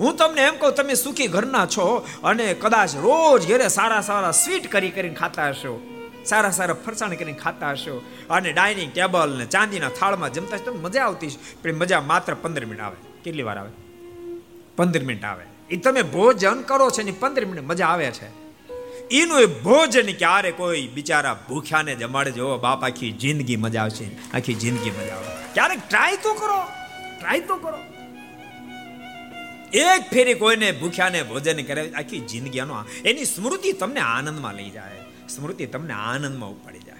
હું તમને એમ કહું, તમે સુખી ઘરના છો અને કદાચ રોજ ઘરે સારા સારા સ્વીટ કરી કરીને ખાતા હશો. સારા સારા ફરસાણ કરીને ખાતા હશો. અને ડાઇનિંગ ટેબલ ને ચાંદીના થાળમાં જમતા તમને મજા આવતી છે પણ મજા માત્ર પંદર મિનિટ આવે. કેટલી વાર આવે? પંદર મિનિટ આવે. એ તમે ભોજન કરો છો ને પંદર મિનિટ મજા આવે છે. એનું ભોજન ક્યારે કોઈ બિચારા ભૂખ્યાને જમાડે જો બાપ, આખી જિંદગી મજા આવશે. આખી જિંદગી મજા આવે ક્યારેક ટ્રાય તો કરો. ટ્રાય તો કરો. એક ફેરી કોઈને ભૂખ્યાને ભોજન કરે, આખી જિંદગીનો એની સ્મૃતિ તમને આનંદમાં લઈ જાય. સ્મૃતિ તમને આનંદમાં ઉપાડી જાય.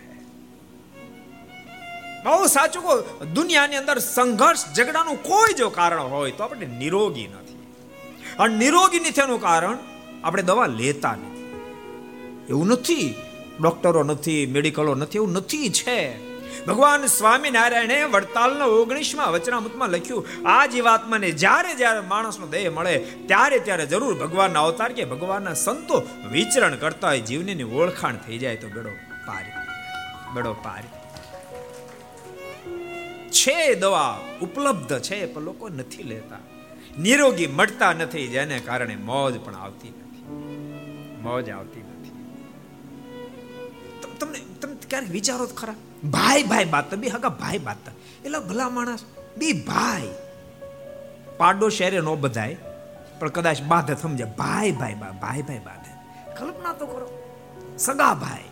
બહુ સાચું કહો, દુનિયાની અંદર સંઘર્ષ ઝઘડાનું કોઈ જો કારણ હોય તો આપણે નિરોગી નથી. અને નિરોગી નથી એનું કારણ, આપણે દવા લેતા નથી. એવું નથી. ડોક્ટરો નથી, મેડિકલો નથી, એવું નથી છે. ભગવાન સ્વામિનારાયણે વડતાલના ઓગણીસમાં વચનામૃતમાં લખ્યું, આ જીવાત્માને જ્યારે જ્યારે માણસનો દેહ મળે, ત્યારે ત્યારે જરૂર ભગવાનના અવતાર કે ભગવાનના સંતો વિચરણ કરતા હોય જીવની ઓળખાણ થઈ જાય તો બેડો પાર બેડો પાર. છે દવા, ઉપલબ્ધ છે, પણ લોકો નથી લેતા. નિરોગી મળતા નથી, જેને કારણે મોજ પણ આવતી નથી. મોજ આવતી ક્યારેક વિચારો ખરા? ભાઈ ભાઈ, બાત બી હગા ભાઈ બાત એટલે ભલા માણસ, બી ભાઈ. પાડો શહેરે નો બધાય, પણ કદાચ બાધે સમજે. ભાઈ ભાઈ, બા, ભાઈ ભાઈ, બાધે. કલ્પના તો કરો. સગા ભાઈ.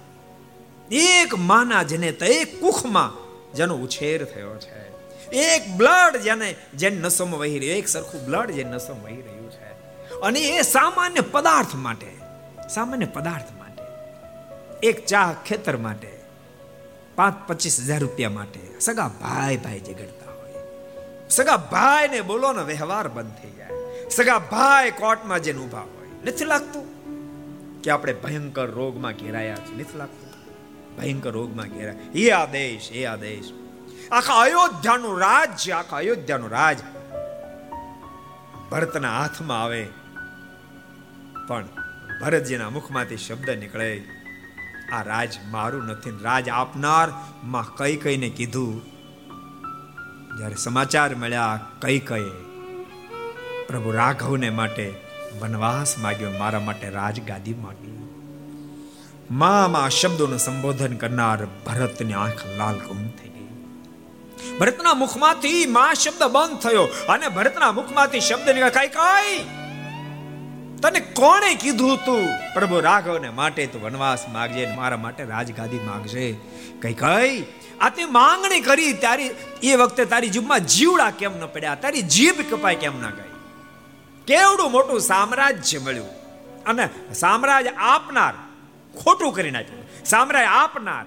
એક માના જેને તો એક કુખમાં જેનો ઉછેર થયો છે. એક બ્લડ જેને જેન નસોમાં વહી રહ્યું, એક સરખું બ્લડ જે નસોમાં વહી રહ્યું છે. અને એ સામાન્ય પદાર્થ માટે, સામાન્ય પદાર્થ માટે, એક ચા ખેતર માટે પાંચ પચીસ હજાર રૂપિયા માટે સગા ભાઈ ભાઈ ઝઘડતા હોય. સગા ભાઈ ને બોલો ને વ્યવહાર બંધ થઈ જાય. સગા ભાઈ કોર્ટમાં જઈને ઊભા હોય. નથી લાગતું કે આપણે ભયંકર રોગમાં ઘેરાયા છે નથી લાગતું. ભયંકર રોગમાં ઘેરાય. એ આ દેશ એ આ દેશ આખા અયોધ્યાનું રાજ્ય આખા અયોધ્યાનું રાજ ભરતના હાથમાં આવે. પણ ભરતજીના મુખમાંથી શબ્દ નીકળે. આ રાજ મારું નથી રાજ આપનાર, માં કઈ કઈને કીધું. જ્યારે સમાચાર મળ્યા કઈ કઈ, પ્રભુ રાઘવને માટે વનવાસ માગ્યો, મારા માટે રાજગાદી માગી. માં મા શબ્દોનું સંબોધન કરનાર ભરતની આંખ લાલ ગુમ થઈ ગઈ. ભરતના મુખમાંથી માં શબ્દ બંધ થયો અને ભરતના મુખમાંથી શબ્દ નીકળ્યા. કઈ કઈ! તને કોણે કીધું તું? પ્રભુ રાઘવને માટે તું વનવાસ માગજે મારા માટે રાજગાદી માગજે. કઈ કઈ? આ તે માંગણી કરી તારી, એ વખતે તારી જીભમાં જીવડા કેમ ન પડ્યા? તારી જીભ કપાય કેમ ના ગઈ? કેવડું મોટું સામ્રાજ્ય મળ્યું? અને સામ્રાજ્ય આપનાર ખોટું કરી નાખ્યું. સામ્રાજ્ય આપનાર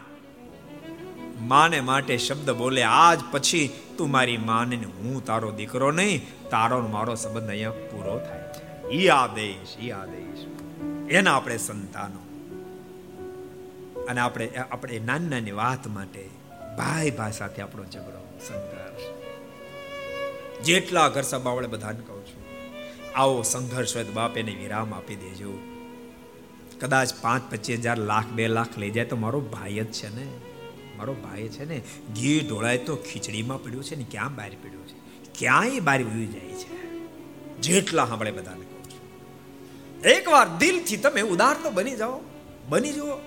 માને માટે શબ્દ બોલે, આજ પછી તું મારી માને હું તારો દીકરો નહીં તારો મારો સંબંધ અહીંયા પૂરો થાય. ઈ આદેશ ઈ આદેશ. એના આપણે સંતાનો. અને આપણે આપણે નાની નાની વાત માટે ભાઈ ભાઈ સાથે આપણો ઝઘડો સંઘર્ષ. જેટલા ઘર સભાવડે બધાને કહું છું. આવો સંઘર્ષ હોય તો બાપ એને વિરામ આપી દેજો. કદાચ પાંચ પચીસ હજાર લાખ, બે લાખ લઈ જાય તો મારો ભાઈ જ છે ને. મારો ભાઈ છે ને. ઘી ઢોળાય તો ખીચડીમાં પડ્યું છે ને, ક્યાં બહાર પડ્યું છે? ક્યાંય બહાર ઉડી જાય છે? જેટલા સાંભળે બધાને. એકવાર દિલથી તમે ઉદાર તો બની જાઓ, બની જુઓ.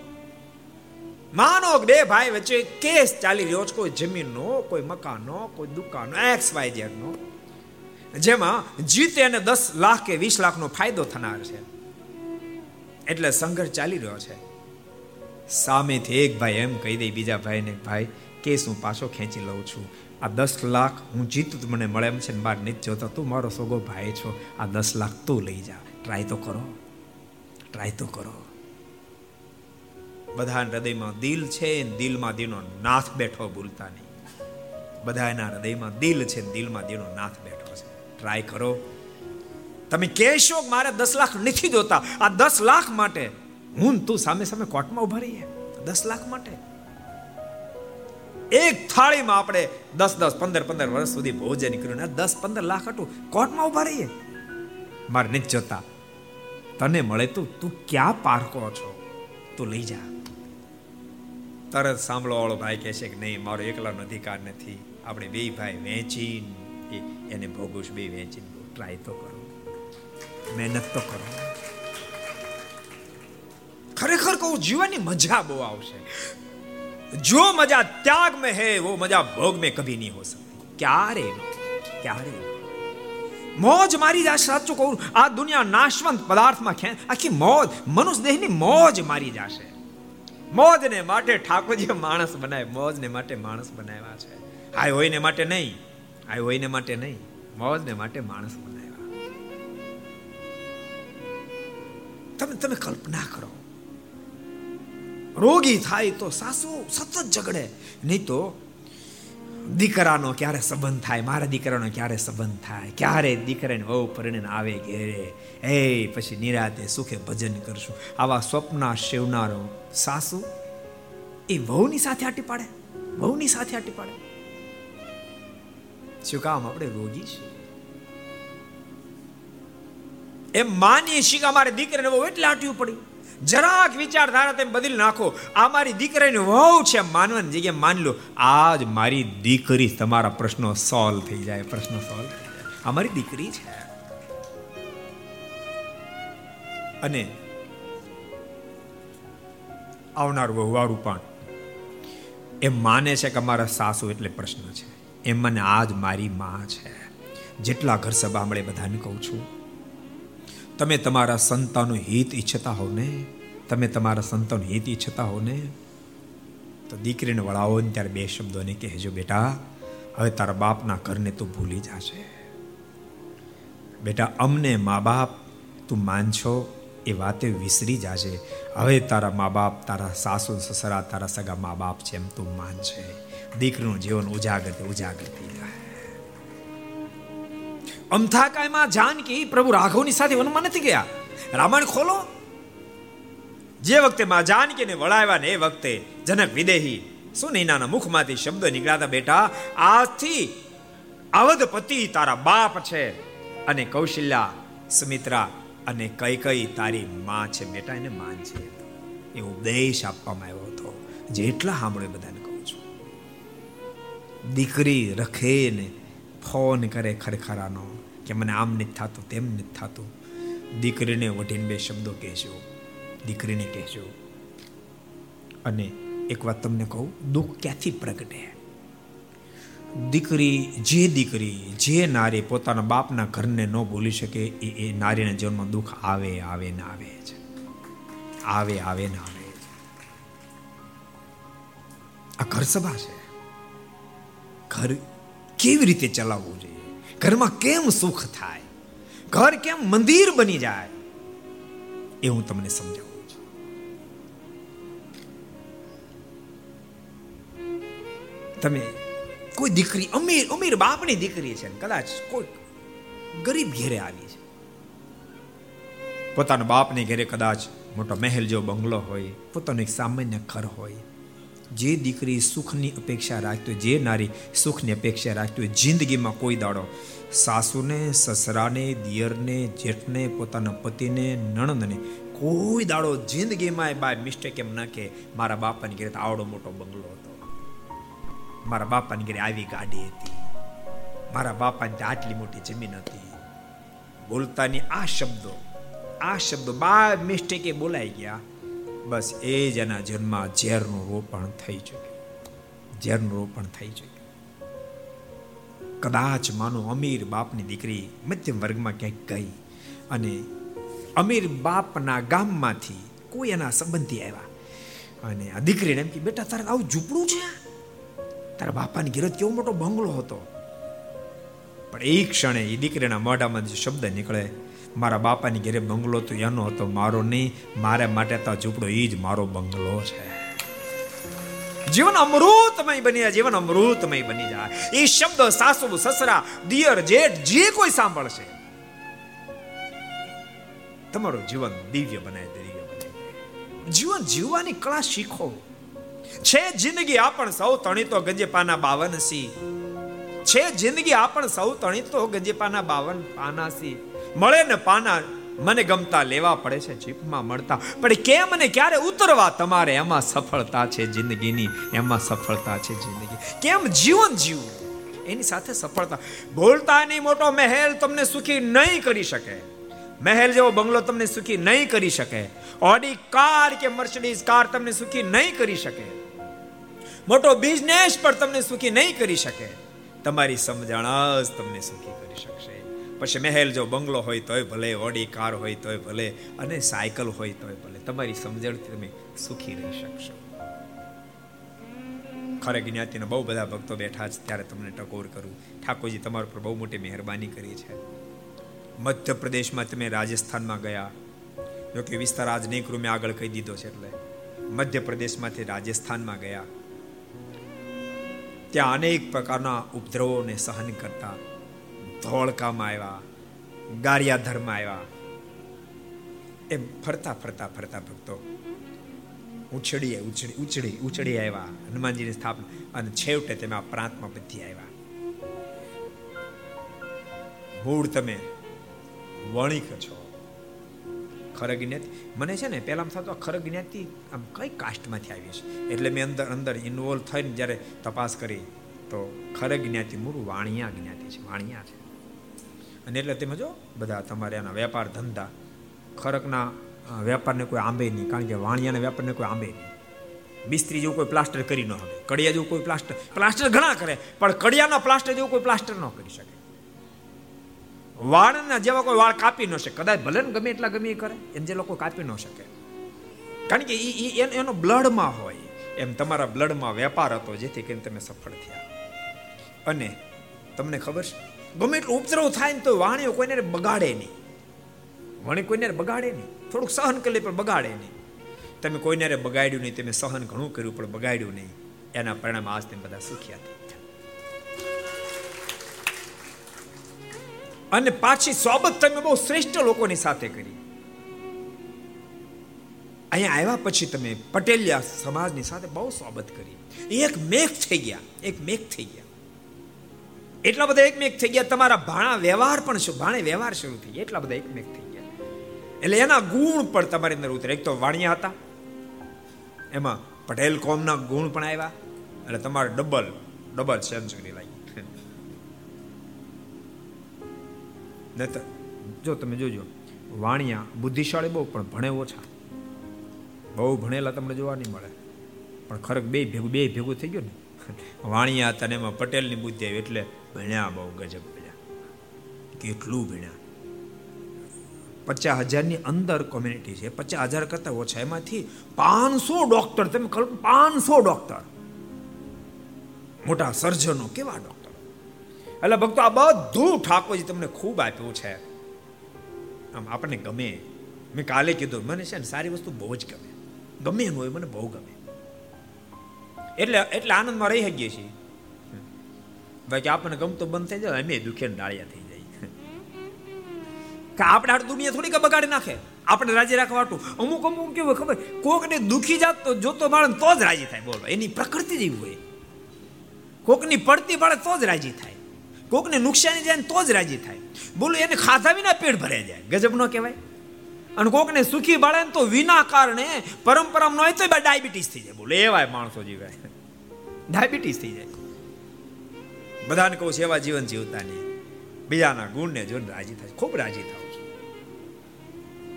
માનો બે ભાઈ વચ્ચે કેસ ચાલી રહ્યો છે, કોઈ જમીનનો, કોઈ મકાનનો, કોઈ દુકાનનો એક્સ વાય ઝેડ નો. જેમાં જીતે અને દસ લાખ કે વીસ લાખનો ફાયદો થનાર છે. એટલે સંઘર્ષ ચાલી રહ્યો છે. સામેથી એક ભાઈ એમ કહી દે, બીજા ભાઈને, ભાઈ, કેસ હું પાછો ખેંચી લઉં છું. આ દસ લાખ હું જીતું મને મળે એમ છે ને, બાર નથી જોતો તું મારો સોગો ભાઈ છો. આ દસ લાખ તું લઈ જા. ટ્રાય તો કરો. ટ્રાય તો કરો. બધા હૃદયમાં દિલ છે દિલમાં દિલનો નાથ બેઠો ભૂલતા નહીં. બધાના હૃદયમાં દિલ છે દિલમાં દિલનો નાથ બેઠો છે. ટ્રાય કરો. તમે કહેશો મારે દસ લાખ નથી જોતા. આ દસ લાખ માટે હું તું સામે સામે કોર્ટમાં ઊભા રહીએ. દસ લાખ માટે. એક થાળીમાં આપણે દસ દસ, પંદર પંદર વર્ષ સુધી ભોજન કર્યું દસ, પંદર લાખ હતું. કોર્ટમાં ઊભા રહીએ. મારે નથી જોતા. તને મળે તો તું ક્યાં પારકો છો? તું લઈ જા. તરત સાંભળો વાળો ભાઈ કહે છે કે નહીં, મારો એકલાનો અધિકાર નથી. આપણે બે ભાઈ વેચી એને ભોગુશ બે વેચીને. ટ્રાય તો કરો. મહેનત તો કરો. ખરેખર કહું, જીવનની મજા બહુ આવશે. જો મજા ત્યાગ મેં હે, વો મજા ભોગ મેં કભી નહીં હો સકતી ક્યારે ક્યારે મોજ મારી જાય, સાચું કહું, આ દુનિયા નાશવંત પદાર્થમાં ખેં આખી મોજ મનુષ્ય દેહની મોજ મારી જશે. મોજને માટે ઠાકોરજીએ માણસ બનાવ્યા, મોજને માટે માણસ બનાવ્યા છે. હાય હોયને માટે નહીં હાય હોયને માટે નહીં, મોજને માટે માણસ બનાવ્યા. તમે તમે કલ્પના કરો. રોગી થાય તો સાસુ સતત ઝઘડે, નહીં તો દીકરાનો ક્યારે સંબંધ થાય? મારા દીકરાનો ક્યારે સંબંધ થાય? ક્યારે દીકરાને વહુ પરણીને આવે ઘેરે? એ પછી નિરાતે સુખે ભજન કરશું. આવા સ્વપ્ના સેવનારો સાસુ એ વહુની સાથે આટી પાડે. વહુની સાથે આટી પાડે. શું કામ આપણે રોગી છીએ? એમ માનીએ છીએ મારે દીકરાને બહુ એટલે આટ્યું પડ્યું જરાક વિચારધારા તમે બદલી નાખો. આ મારી દીકરીની વહુ છે માનવાની જગ્યાએ માન લો. આજ મારી દીકરી તમારા પ્રશ્નો સોલ્વ થઈ જાય. પ્રશ્નો સોલ્વ આ મારી દીકરી છે. અને આવનાર વહુવાળું પણ. એમ માને છે કે અમારા સાસુ એટલે પ્રશ્ન છે. એમ મને આજ મારી માં છે. જેટલા ઘર સભા મળે બધાને કહું છું. તમે તમારા સંતાનું હિત ઈચ્છતા હો ને? તમે તમારા સંતાનું હિત ઈચ્છતા હો ને? તો દીકરીને વળાવો ને ત્યારે બે શબ્દોને કહેજો, બેટા, હવે તારા બાપના ઘરને તું ભૂલી જાશે બેટા, અમને મા બાપ તું માનશો એ વાતે વિસરી જાશે હવે તારા મા બાપ તારા સાસુ સસરા, તારા સગા મા બાપ છે એમ તું માનશે. દીકરીનું જીવન ઉજાગર ઉજાગર થઈ જાય. અમથાકાયમાં જાનકી પ્રભુ રાઘવની સાથે વનમાં નથી ગયા. રામાયણ ખોલો. જે વખતે માં જાનકીને વળાવ્યા ને એ વખતે જનક વિદેહી સુનૈનાના મુખમાંથી શબ્દ નીકળ્યા બેટા આજથી અવધપતિ તારા બાપ છે અને કૌશલ્યા, સુમિત્રા અને કઈ કઈ તારી માં છે. બેટા, એને માન છે એ ઉપદેશ આપવામાં આવ્યો હતો. જેટલા સાંભળે બધાને કહું છું. દીકરી રખે ને ફોન કરે ખરખરાનો કે મને આમ નથી થતું, તેમ નથી થતું. દીકરીને વઢીને બે શબ્દો કહેજો. દીકરીને કહેજો. અને એક વાત તમને કહું, દુઃખ ક્યાંથી પ્રગટે? દીકરી, જે દીકરી, જે નારી પોતાના બાપના ઘરને ન ભૂલી શકે, એ એ નારીના જીવનમાં દુઃખ આવે આવે ને આવે છે. આવે આવે ને આવે આ ઘર સભા છે. ઘર કેવી રીતે ચલાવવું જોઈએ? ઘરમાં કેમ સુખ થાય? ઘર કેમ મંદિર બની જાય? એ હું તમને સમજાવું છું. તમે કોઈ દીકરી અમીર અમીર બાપની દીકરી છે કદાચ કોઈ ગરીબ ઘેરે આવી છે. પોતાના બાપને ઘેરે કદાચ મોટો મહેલ જેવો બંગલો હોય, પોતાનું એક સામાન્ય ઘર હોય જે દીકરી સુખની અપેક્ષા રાખતી હોય, જે નારી સુખની અપેક્ષા રાખતી હોય, જિંદગીમાં કોઈ દાડો સાસુને, સસરાને, દિયરને, જેઠને, પોતાના પતિને, નણંદને કોઈ દાડો જિંદગીમાં બાય મિસ્ટેક એમ ના કે મારા બાપાની ઘરે આવડો મોટો બંગલો હતો. મારા બાપાની ઘરે આવી ગાડી હતી. મારા બાપાની આટલી મોટી જમીન હતી. બોલતાની આ શબ્દો આ શબ્દો બાય મિસ્ટેકે બોલાઈ ગયા. બસ એ જ એના જન્મમાં ઝેરનું રોપણ થઈ ચૂક્યું. ઝેરનું રોપણ થઈ ચૂક્યું. કદાચ માનો અમીર બાપની દીકરી મધ્યમ વર્ગમાં ક્યાંક ગઈ અને અમીર બાપના ગામમાંથી કોઈ એના સંબંધી આવ્યા. અને આ દીકરીને એમ કે, બેટા, તારે આવું ઝૂંપડું છે? તારા બાપાની ગિરત કેવો મોટો બંગલો હતો. પણ એ ક્ષણે એ દીકરીના મોઢામાં જે શબ્દ નીકળે મારા બાપાની ઘેરે બંગલો તો એનો હતો, મારો નહીં. મારે માટે તો ઝૂંપડો એ જ મારો બંગલો છે. જીવન અમૃતમય બની જાય, જીવન અમૃતમય બની જાય. એ શબ્દ સાસુ, સસરા, દિયર, જેઠ, જે કોઈ સાંભળશે. તમારું જીવન દિવ્ય બનાય, દિવ્ય બને જીવન જીવવાની કળા શીખો. છે જિંદગી આપણ સૌ તણી તો ગંજેપાના બાવન સી. છે જિંદગી આપણ સૌ તણી તો ગંજેપાના બાવન પાના સી. મળે ને પાના મને ગમતા લેવા પડે છે જીપમાં મળતા. પણ કેમ અને ક્યારે ઉતરવા? તમારે એમાં સફળતા છે જિંદગીની, એમાં સફળતા છે જિંદગી. કેમ જીવન જીવવું? એની સાથે સફળતા. બોલતા નહીં મોટો મહેલ તમને સુખી નહીં કરી શકે. મહેલ જેવો બંગલો તમને સુખી નહીં કરી શકે. ઓડી કાર કે મર્સિડીઝ કાર તમને સુખી નહીં કરી શકે. મોટો બિઝનેસ પણ તમને સુખી નહીં કરી શકે. તમારી સમજણ જ તમને સુખી કરી શકશે. પછી મહેલ જો બંગલો હોય તોય ભલે, ઓડી કાર હોય તોય ભલે, અને સાયકલ હોય તોય ભલે, તમારી સમજણથી તમે સુખી રહી શકશો. ખરે જ્ઞાતિના બહુ બધા ભક્તો બેઠા છે, ત્યારે તમને ટકોર કરું. ઠાકોરજી, તમારા પર બહુ મોટી મહેરબાની કરી છે. મધ્યપ્રદેશમાં તમે રાજસ્થાનમાં ગયા. જો કે વિસ્તાર આજ નહીં કરું મેં આગળ કહી દીધો છે એટલે. મધ્યપ્રદેશમાંથી રાજસ્થાનમાં ગયા. ત્યાં અનેક પ્રકારના ઉપદ્રવોને સહન કરતા. ધોળકામાં આવ્યા, ગારિયાધરમાં આવ્યા. એમ ફરતા ફરતા ફરતા ભક્તો ઉછળી ઉછળી ઉછળી ઉછળી આવ્યા, હનુમાનજીની સ્થાપના અને છેવટે તમે આ પ્રાંતમાં બધી આવ્યા. મૂળ તમે વણિક છો. ખરગ જ્ઞાતિ, મને છે ને પહેલાં થતો ખરગ જ્ઞાતિ આમ કઈ કાસ્ટમાંથી આવી છે એટલે મેં અંદર અંદર ઇન્વોલ્વ થઈને જ્યારે તપાસ કરી, તો ખરગ જ્ઞાતિ મૂળ વાણિયા જ્ઞાતિ છે, વાણિયા છે. અને એટલે તમે જો બધા તમારે એના વેપાર ધંધા. ખરકના વેપારને કોઈ આંબે નહીં, કારણ કે વાણિયાના વેપારને કોઈ આંબે નહીં. બિસ્ત્રી જેવું કોઈ પ્લાસ્ટર કરી ન હવે કડિયા જેવું કોઈ પ્લાસ્ટર પ્લાસ્ટર ઘણા કરે, પણ કડિયાના પ્લાસ્ટર જેવું કોઈ પ્લાસ્ટર ન કરી શકે. વાળના જેવા કોઈ વાળ કાપી ન શકે, કદાચ ભલે ને ગમે એટલા ગમે એ કરે, એમ જે લોકો કાપી ન શકે. કારણ કે એ એનો બ્લડમાં હોય, એમ તમારા બ્લડમાં વેપાર હતો, જેથી કરીને તમે સફળ થયા. અને તમને ખબર છે? ગમે એટલું ઉપદ્રવ થાય ને તો વાણીઓ કોઈને બગાડે નહીં. વાણી કોઈને બગાડે નહીં. થોડુંક સહન કરી પણ બગાડે નહીં. તમે કોઈને બગાડ્યું નહીં, તમે સહન ઘણું કર્યું પણ બગાડ્યું નહીં. એના પરિણામ આજ તમે બધા સુખ્યા હતા. અને પાછી સોબત તમે બહુ શ્રેષ્ઠ લોકોની સાથે કરી. અહીંયા આવ્યા પછી તમે પટેલિયા સમાજની સાથે બહુ સોબત કરી. એક મેઘ થઈ ગયા, એક મેઘ થઈ ગયા. એટલા બધા એકમેક થઈ ગયા. તમારા ભાણા વ્યવહાર પણ શું? ભાણે વ્યવહાર શરૂ થઈ ગયા? એટલા બધા એકમેક થઈ ગયા. એટલે એના ગુણ પણ તમારી અંદર ઉતરે. એક તો વાણિયા હતા. એમાં પટેલ કોમના ગુણ પણ આવ્યા. એટલે તમારે ડબલ ડબલ સેન્ચુરી લાગી. નહીતર, જો તમે જોજો, વાણિયા બુદ્ધિશાળી બહુ, પણ ભણે ઓછા. બહુ ભણેલા તમને જોવા નહીં મળે. પણ ખરેખ બે ભેગું બે ભેગું થઈ ગયું ને વાણિયા હતા ને એમાં પટેલની બુદ્ધિ આવી એટલે ભણ્યા બહુ ગજબ ભણ્યા. કેટલું ભણ્યા. પચાસ હજારની અંદર કોમ્યુનિટી છે. પચાસ હજાર કરતાં ઓછા એમાંથી પાંચસો ડોક્ટર તમે પાંચસો ડોક્ટર મોટા સર્જનો કેવા ડોક્ટર એટલે ભક્તો આ બધું ઠાકોરજી તમને ખૂબ આપ્યું છે. આમ આપણને ગમે. મેં કાલે કીધું, મને છે ને સારી વસ્તુ બહુ જ ગમે. ગમે એનું હોય, મને બહુ ગમે. એટલે એટલે આનંદમાં રહી શકીએ છીએ. બાકી આપણને ગમતો બંધ થઈ જાય, અમે દુખે ડાળિયા થઈ જાય. કે આપણે આ દુનિયા થોડીક બગાડી નાખે? આપણે રાજી રાખવા અમુક અમુક કેવું ખબર? કોકને દુખી જાત તો જોતો માણસ તો જ રાજી થાય, બોલો. એની પ્રકૃતિ જેવી હોય. કોકની પડતી પડે તો જ રાજી થાય. કોકને નુકસાની જાય તો જ રાજી થાય. બોલો, એને ખાધા વિના પેટ ભરાઈ જાય. ગજબ ન કહેવાય. અને કોકને સુખી બાળે તો વિના કારણે પરંપરા ન હોય તો ડાયાબિટીસ થઈ જાય. બોલે એવા માણસો જીવે. ડાયાબિટીસ થઈ જાય. બધાને કહું છે એવા જીવન જીવતા નહીં. બીજાના ગુણને જોઈને રાજી થાય ખૂબ રાજી થાવ છું.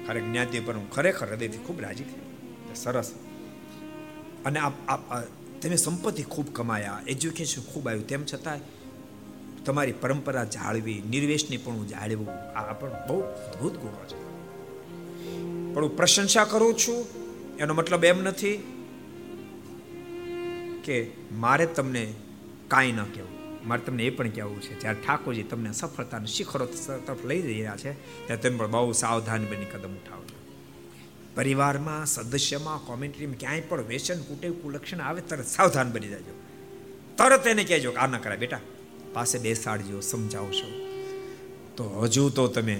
ખરે જ્ઞાતિ પર હું ખરેખર હૃદયથી ખૂબ રાજી થઈ સરસ. અને આપ તમે સંપત્તિ ખૂબ કમાયા. એજ્યુકેશન ખૂબ આવ્યું. તેમ છતાં તમારી પરંપરા જાળવી, નિર્વેશની પણ હું જાળવું. આ પણ બહુ અદભુત ગુણો છે. પણ હું પ્રશંસા કરું છું, એનો મતલબ એમ નથી કે મારે તમને કાંઈ ન કહેવું. મારે તમને એ પણ કહેવું છે જ્યારે ઠાકોરજી તમને સફળતાના શિખરો તરફ લઈ રહ્યા છે ત્યારે તમે પણ બહુ સાવધાન બની કદમ ઉઠાવજો પરિવારમાં, સદસ્યમાં, કોમેન્ટ્રીમાં ક્યાંય પણ વ્યસન કુટેવ કુલક્ષણ આવે તરત સાવધાન બની જાજો. તરત એને કહેજો કે આ ન કરાય બેટા, પાસે બેસાડજો, સમજાવશો. તો હજુ તો તમે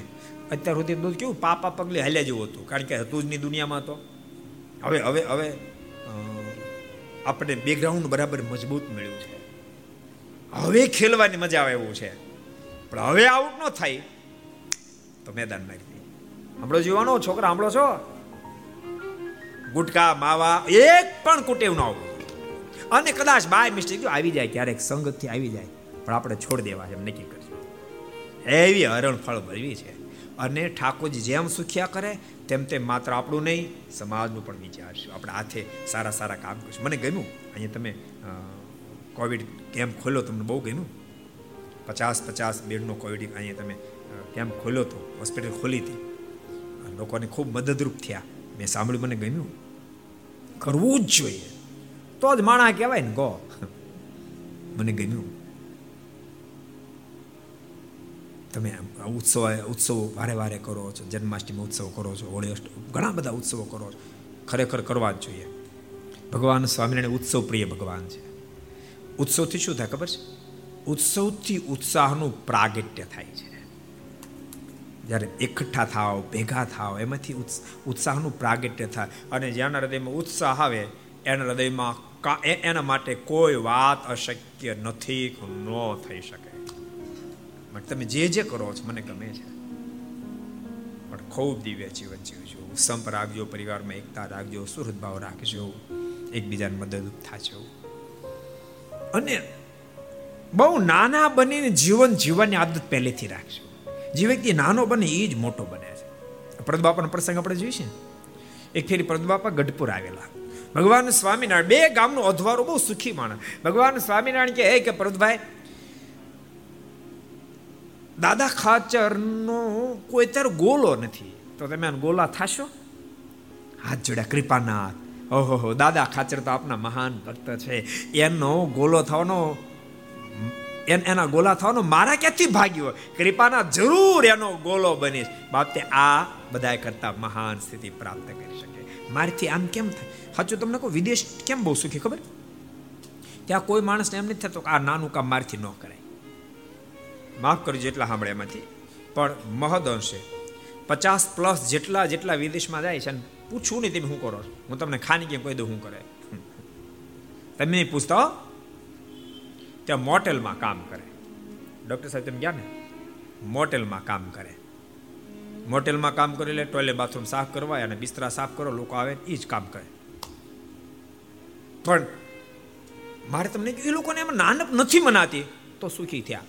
અત્યાર સુધી દૂધ કેવું પાપા પગલે હાલ્યા જેવું હતું. કારણ કે હતું જ નહીં દુનિયામાં તો. હવે હવે હવે આપણે બેકગ્રાઉન્ડ બરાબર મજબૂત મળ્યું છે. હવે ખેલવાની મજા આવે એવું છે. પણ હવે આઉટ ન થાય તો મેદાન નાખી દે. હમણો જીવાનો છોકરા, હમણો છો? ગુટકા, માવા, એક પણ કુટેવ ન આવું. અને કદાચ બાય મિસ્ટેક આવી જાય ક્યારેક, સંગતથી આવી જાય, પણ આપણે છોડી દેવા એમ નક્કી કરશું એવી હરણ ફળ ભરવી છે. અને ઠાકોરજી જેમ સુખ્યા કરે, તેમ તેમ માત્ર આપણું નહીં, સમાજનું પણ વિચારશું આપણે હાથે સારા સારા કામ કરશું. મને ગમ્યું. અહીંયા તમે કોવિડ કેમ્પ ખોલ્યો, તમને બહુ ગમ્યું? પચાસ પચાસ બેડનો કોવિડ અહીંયા તમે કેમ્પ ખોલ્યો હતો હોસ્પિટલ ખોલી હતી. લોકોને ખૂબ મદદરૂપ થયા. મેં સાંભળ્યું, મને ગમ્યું. કરવું જ જોઈએ. તો જ માણા કહેવાય ને, ગો. મને ગમ્યું. તમે ઉત્સવ ઉત્સવો વારે વારે કરો છો, જન્માષ્ટમી ઉત્સવ કરો છો, હોળી ઘણા બધા ઉત્સવો કરો છો. ખરેખર કરવા જ જોઈએ. ભગવાન સ્વામિનારાયણ ઉત્સવ પ્રિય ભગવાન છે. ઉત્સવથી શું થાય ખબર છે? ઉત્સવથી ઉત્સાહનું પ્રાગટ્ય થાય છે. જ્યારે એકઠા થાવ ભેગા થાવ એમાંથી ઉત્સાહનું પ્રાગટ્ય થાય. અને જેના હૃદયમાં ઉત્સાહ આવે, એના હૃદયમાં એના માટે કોઈ વાત અશક્ય નથી ન થઈ શકે. તમે જે જે કરો છો, મને ગમે છે. પણ ખૂબ દિવ્ય જીવન જીવજો. સંપ રાખજો, પરિવારમાં એકતા રાખજો, સુહૃદ ભાવ રાખજો, એકબીજાને મદદરૂપ થાજો. અને બહુ નાના બનીને જીવન જીવવાની આદત પહેલેથી રાખજો. જે વ્યક્તિ નાનો બને એ જ મોટો બને છે. પ્રદબાપાનો પ્રસંગ આપણે જોઈશે એક ફેરી પ્રદબાપા ગઢપુર આવેલા. ભગવાન સ્વામિનારાયણ, બે ગામનો અધવારો બહુ સુખી માણસ. ભગવાન સ્વામિનારાયણ કે કે પ્રદભાઈ દાદા ખાચરનો કોઈ ત્યારે ગોલો નથી. તો તમે ગોલા થાશો? હાથ જોડ્યા, કૃપાનાથ. ઓહો દાદા ખાચર તો આપના મહાન ભક્ત છે. એનો ગોલો થવાનો, એના ગોલા થવાનો મારા ક્યાંથી ભાગ્યો? કૃપાના જરૂર એનો ગોલો બનીશ. બાપતે આ બધા કરતા મહાન સ્થિતિ પ્રાપ્ત કરી શકે. મારથી આમ કેમ થાય? સાચું તમને કહું, વિદેશ કેમ બહુ સુખી ખબર? ત્યાં કોઈ માણસને એમ નથી થતો કે આ નાનું કામ મારથી ન કરાય. માફ કરજો જેટલા સાંભળે એમાંથી. પણ મહદ અંશે. પચાસ પ્લસ જેટલા જેટલા વિદેશમાં જાય છે અને પૂછવું નહીં તમે શું કરો હું તમને ખાની કેમ કહી દઉં શું કરે. તમે નહીં પૂછતો ત્યાં મોટેલમાં કામ કરે. ડૉક્ટર સાહેબ તમે ગયા ને? મોટેલમાં કામ કરે. મોટેલમાં કામ કરે એટલે ટોયલેટ બાથરૂમ સાફ કરવા અને બિસ્તરા સાફ કરો, લોકો આવે એ જ કામ કરે. પણ મારે તમને એ લોકોને એમાં નાનપ નથી મનાતી. તો સુખી થયા.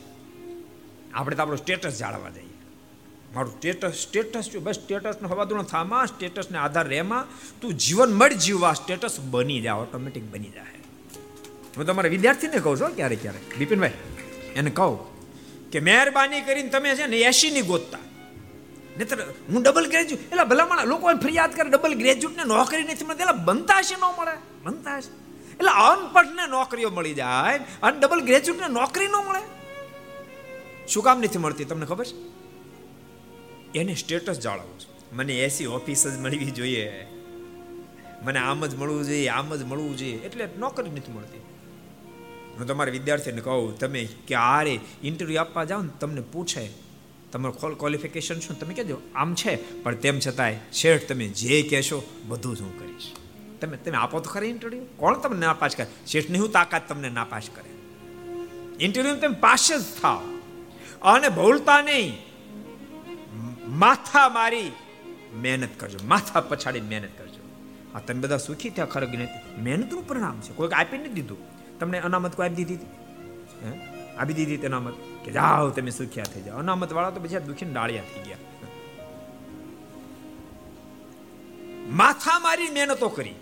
આપણે તો આપણું સ્ટેટસ જાળવવા જઈએ. મારું સ્ટેટસ સ્ટેટસ જો બસ સ્ટેટસનો હવાદુનો થામાં સ્ટેટસને આધાર રહેમાં તું જીવન મળી જીવવા સ્ટેટસ બની જાય ઓટોમેટિક બની જાય. હું તમારા વિદ્યાર્થીને કહું છું ક્યારેક ક્યારેક. બિપિનભાઈ, એને કહું કે મહેરબાની કરીને તમે છે ને એસી ની ગોતતા. નહીતર હું ડબલ ગ્રેજ્યુએટ એટલે ભલામણ, લોકો ફરિયાદ કરે ડબલ ગ્રેજ્યુએટને નોકરી નથી મળતી એટલે બનતા હશે ન મળે બનતા હશે એટલે અનપઢને નોકરીઓ મળી જાય, અને ડબલ ગ્રેજ્યુએટને નોકરી ન મળે. શું કામ નથી મળતી તમને ખબર? છે એને સ્ટેટસ જાળવવું છે. મને એસી ઓફિસ જ મળવી જોઈએ. મને આમ જ મળવું જોઈએ, આમ જ મળવું જોઈએ, એટલે નોકરી નથી મળતી. હું તમારા વિદ્યાર્થીને કહું, તમે ક્યારે ઇન્ટરવ્યૂ આપવા જાઓ ને તમને પૂછે. તમારું ખોલ ક્વોલિફિકેશન શું? તમે કહેજો, આમ છે, પણ તેમ છતાંય શેઠ તમે જે કહેશો બધું જ હું કરીશ. તમે તમે આપો તો ખરી ઇન્ટરવ્યૂ કોણ તમને નાપાસ કરે? શેઠની હું તાકાત તમને નાપાસ કરે. ઇન્ટરવ્યુ તમે પાસ જ થાવ અને ભૂલતા નહીં. માથા મારી મહેનત કરજો. માથા પછાડી મહેનત કરજો. આ તમે બધા સુખી થયા ખરે મહેનતનું પરિણામ છે. કોઈક આપી નથી દીધું. તમને અનામત કોઈ આપી દીધી હે? આપી દીધી અનામત? કે જાઓ તમે સુખ્યા થઈ જાઓ. અનામત વાળા તો પછી દુખી ડાળિયા થઈ ગયા. માથા મારી મહેનતો કરી.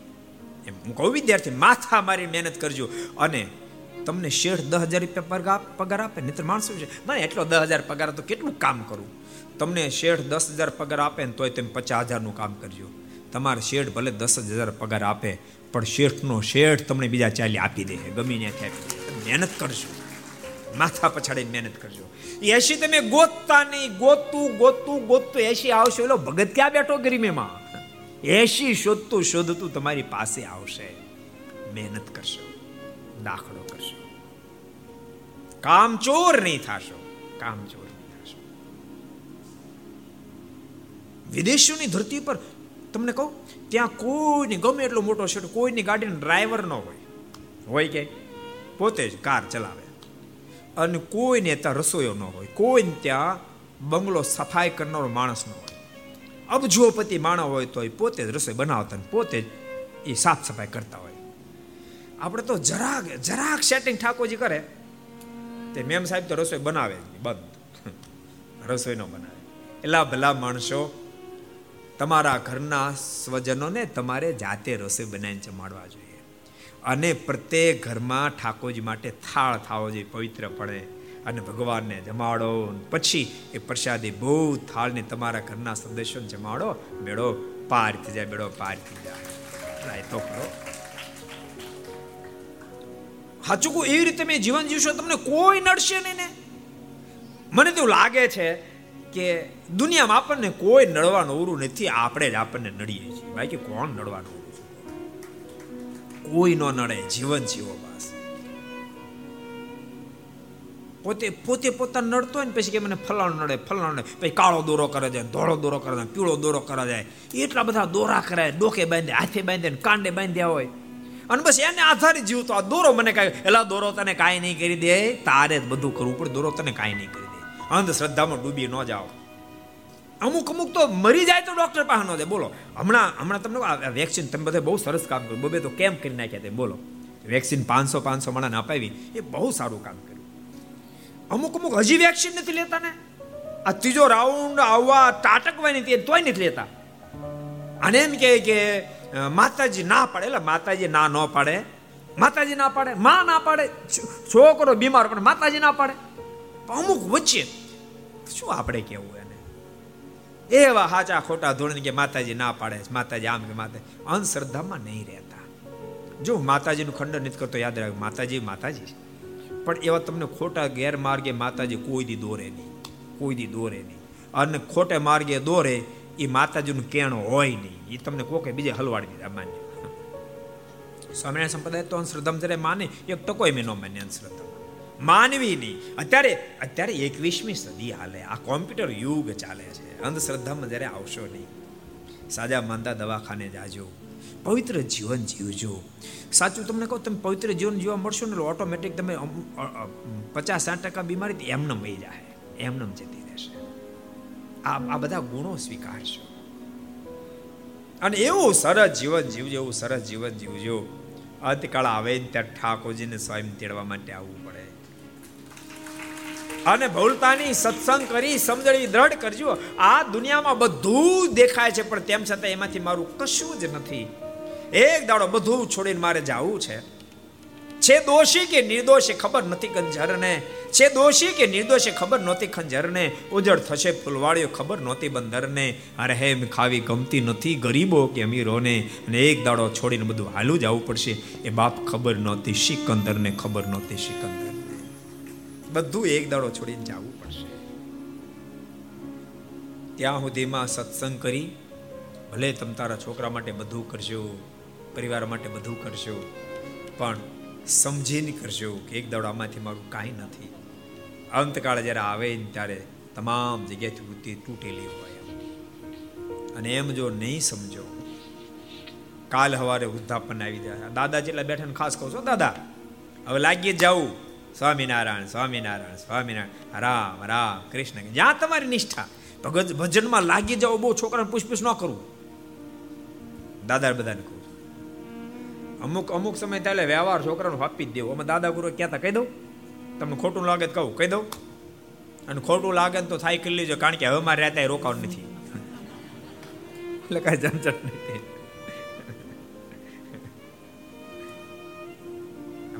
એમ હું કહું વિદ્યાર્થી, માથા મારી મહેનત કરજો. અને તમને શેઠ દસ હજાર રૂપિયા પગાર પગાર આપે નહીં માણસો છે મને એટલો દસ હજાર પગાર તો કેટલું કામ કરું? તમને શેઠ દસ હજાર પગાર આપે ને તોય તમે પચાસ હજારનું કામ કરજો. તમારે શેઠ ભલે દસ હજાર પગાર આપે, પણ શેઠનો શેઠ તમને બીજા ચાલી આપી દે ગમી ત્યાંથી મહેનત કરજો. માથા પછાડી મહેનત કરજો. એસી તમે ગોતતા નહીં. ગોતું ગોતું ગોતું. એસી આવશે. એલો ભગત ક્યાં બેઠો ગરીમેમાં? એસી શોધતું શોધતું તમારી પાસે આવશે. મહેનત કરશો. દાખલો. કામચોર નહીં થશો. કામચોર નહીં થશો. વિદેશોની ધરતી પર, તમને કહું, ત્યાં કોઈની ગમે એટલો મોટો શેઠ, કોઈની ગાડીનો ડ્રાઈવર ન હોય. હોય કે? પોતે જ કાર ચલાવે. અને કોઈને ત્યાં રસોઈયો ન હોય, કોઈને ત્યાં બંગલો સફાઈ કરનારો માણસ ન હોય. અબજોપતિ માણસ હોય તો પોતે જ રસોઈ બનાવતા ને પોતે જ એ સાફ સફાઈ કરતા હોય. આપણે તો જરાક જરાક સેટિંગ ઠાકોરજી કરે. તે મેમ સાહેબ તો રસોઈ બનાવે બંધ. *laughs* રસોઈ ન બનાવે. એટલા ભલા માણસો, તમારા ઘરના સ્વજનોને તમારે જાતે રસોઈ બનાવીને જમાડવા જોઈએ. અને પ્રત્યેક ઘરમાં ઠાકોરજી માટે થાળ થાવો જોઈએ, પવિત્ર પડે. અને ભગવાનને જમાડો. પછી એ પ્રસાદી બહુ થાળને તમારા ઘરના સદસ્યોને જમાડો. બેડો પાર થઈ જાય બેડો પાર થઈ જાય. તો કરો. હાચું એવી રીતે મેં જીવન જીવશો, તમને કોઈ નડશે નહીં ને. મને તો લાગે છે કે દુનિયામાં આપણને કોઈ નડવાનું ઉરું નથી, આપણે જ આપણને નડીએ છીએ. બાકી કોણ નડવાનું કોઈ નો નડે, જીવન જીવો બસ. પોતે પોતે પોતા નડતો હોય ને, પછી કે મને ફલાણો નડે ફલાણો નડે. પછી કાળો દોરો કરે છે ધોળો દોરો કરે છે પીળો દોરો કરે જાય. એટલા બધા દોરા કરાય ડોકે બાંધે, હાથે બાંધે કાંડે બાંધ્યા હોય. અને બસ એને આધારે જીવતો. આ દોરો મને કાંઈ એલા, દોરો તને કાંઈ નહીં કરી દે. તારે જ બધું કરવું પડે. દોરો તને કાંઈ નહીં કરી દે. અંધશ્રદ્ધામાં ડૂબી ન જાઓ. અમુક અમુક તો મરી જાય તો ડોક્ટર પાસે ન જાય. બોલો, હમણાં હમણાં તમને વેક્સિન તમે બધે બહુ સરસ કામ કર્યું. બબે તો કેમ કરી નાખ્યા તે. બોલો વેક્સિન પાંચસો પાંચસો માણાને અપાવી. એ બહુ સારું કામ કર્યું. અમુક અમુક હજી વેક્સિન નથી લેતા ને. આ ત્રીજો રાઉન્ડ આવવા તાટકવાની તોય નથી લેતા. અને એમ કહે કે માતાજી ના પાડે, એટલે માતાજી ના ન પાડે. માતાજી ના પાડે, માં ના પાડે છોકરો બીમાર પણ માતાજી ના પાડે. અમુક વચ્ચે, શું આપણે કેવું એને? એવા હાચા ખોટા ધોરણ કે માતાજી ના પાડે માતાજી આમ કે માતા અંધશ્રદ્ધામાં નહીં રહેતા. જો માતાજીનું ખંડન નથી કરતો, યાદ રાખ માતાજી માતાજી પણ એવા તમને ખોટા ગેરમાર્ગે માતાજી કોઈ દી દોરે નહીં. કોઈ દી દોરે નહીં. અને ખોટે માર્ગે દોરે એ માતાજીનું કેણ હોય નહીં. એ તમને કોકે બીજે હલવાડી દીધા, માન્ય. સ્વામિનારાયણ સંપ્રદાય તો અંશ્રદ્ધમ જ્યારે માને, એક ટકો મેં ન માન્ય અંધશ્રદ્ધા માનવી નહીં. અત્યારે અત્યારે એકવીસમી સદી હાલે. આ કોમ્પ્યુટર યુગ ચાલે છે. અંધશ્રદ્ધામાં જ્યારે આવશો નહીં. સાજા માનતા દવાખાને જાજો. પવિત્ર જીવન જીવજો. સાચું તમને કહું, તમે પવિત્ર જીવન જીવવા મળશો ને ઓટોમેટિક તમે પચાસ સાઠ ટકા બીમારી એમને વહી જાય એમને જતી આ આ બધા ગુણો સ્વીકારશો. અને એવું સરસ જીવન જીવજો, એવું સરસ જીવન જીવજો. અંતકાળ આવે ત્યાં ઠાકોરજીને સ્વયં તેડવા માટે આવવું પડે. અને ભવલતાની સત્સંગ કરી સમજણી દ્રઢ કરજો. આ દુનિયામાં બધું દેખાય છે, પણ તેમ છતાં એમાંથી મારું કશું જ નથી. એક દાડો બધું છોડીને મારે જવું છે. છે દોષી કે નિર્દોષી ખબર નથી કંજરને છે દોષી કે નિર્દોષી ખબર નહોતી, ખંજરને ઉજળ થશે, ફૂલવાળીઓ ખબર નહોતી, બંદરને અરે હેમ ખાવી ગમતી નથી, ગરીબો કે અમીરોને, અને એક દાડો છોડીને બધું હાલું જ આવવું પડશે. એ બાપ ખબર નહોતી, સિકંદરને ખબર નહોતી, સિકંદરને. બધું એક દાડો છોડીને જવું પડશે. ત્યાં સુધીમાં સત્સંગ કરી, ભલે તમે તારા છોકરા માટે બધું કરજો, પરિવાર માટે બધું કરજો, પણ સમજીને કરજો કે એક દાડો આમાંથી મારું કાંઈ નથી. અંતકાળ જ્યારે આવે ને ત્યારે તમામ જગ્યાથી વૃત્તિ તૂટેલી હોય અને એમ જો નહીં સમજો, કાલ હવારે વૃદ્ધાપન આવી જાય. દાદા જેટલા બેઠા ને ખાસ કહું છો દાદા, હવે લાગી જાવું સ્વામિનારાયણ સ્વામિનારાયણ સ્વામિનારાયણ. રામ રામ, કૃષ્ણ. જ્યાં તમારી નિષ્ઠા. ભગત ભજનમાં લાગી જાવ બહુ છોકરાને પૂછપૂછ ન કરવું દાદા બધાને કહું અમુક અમુક સમય ત્યારે વ્યવહાર છોકરાનો આપી જ દેવો. અમે દાદા ગુરુ ક્યાં કહી દઉં? તમને ખોટું લાગે તો કહું, કહી દઉં? અને ખોટું લાગે તો થાય કરી લેજો કારણ કે હવે મારે રહેતા રોકાવું નથી. એટલે કાંઈ ઝંઝટ નથી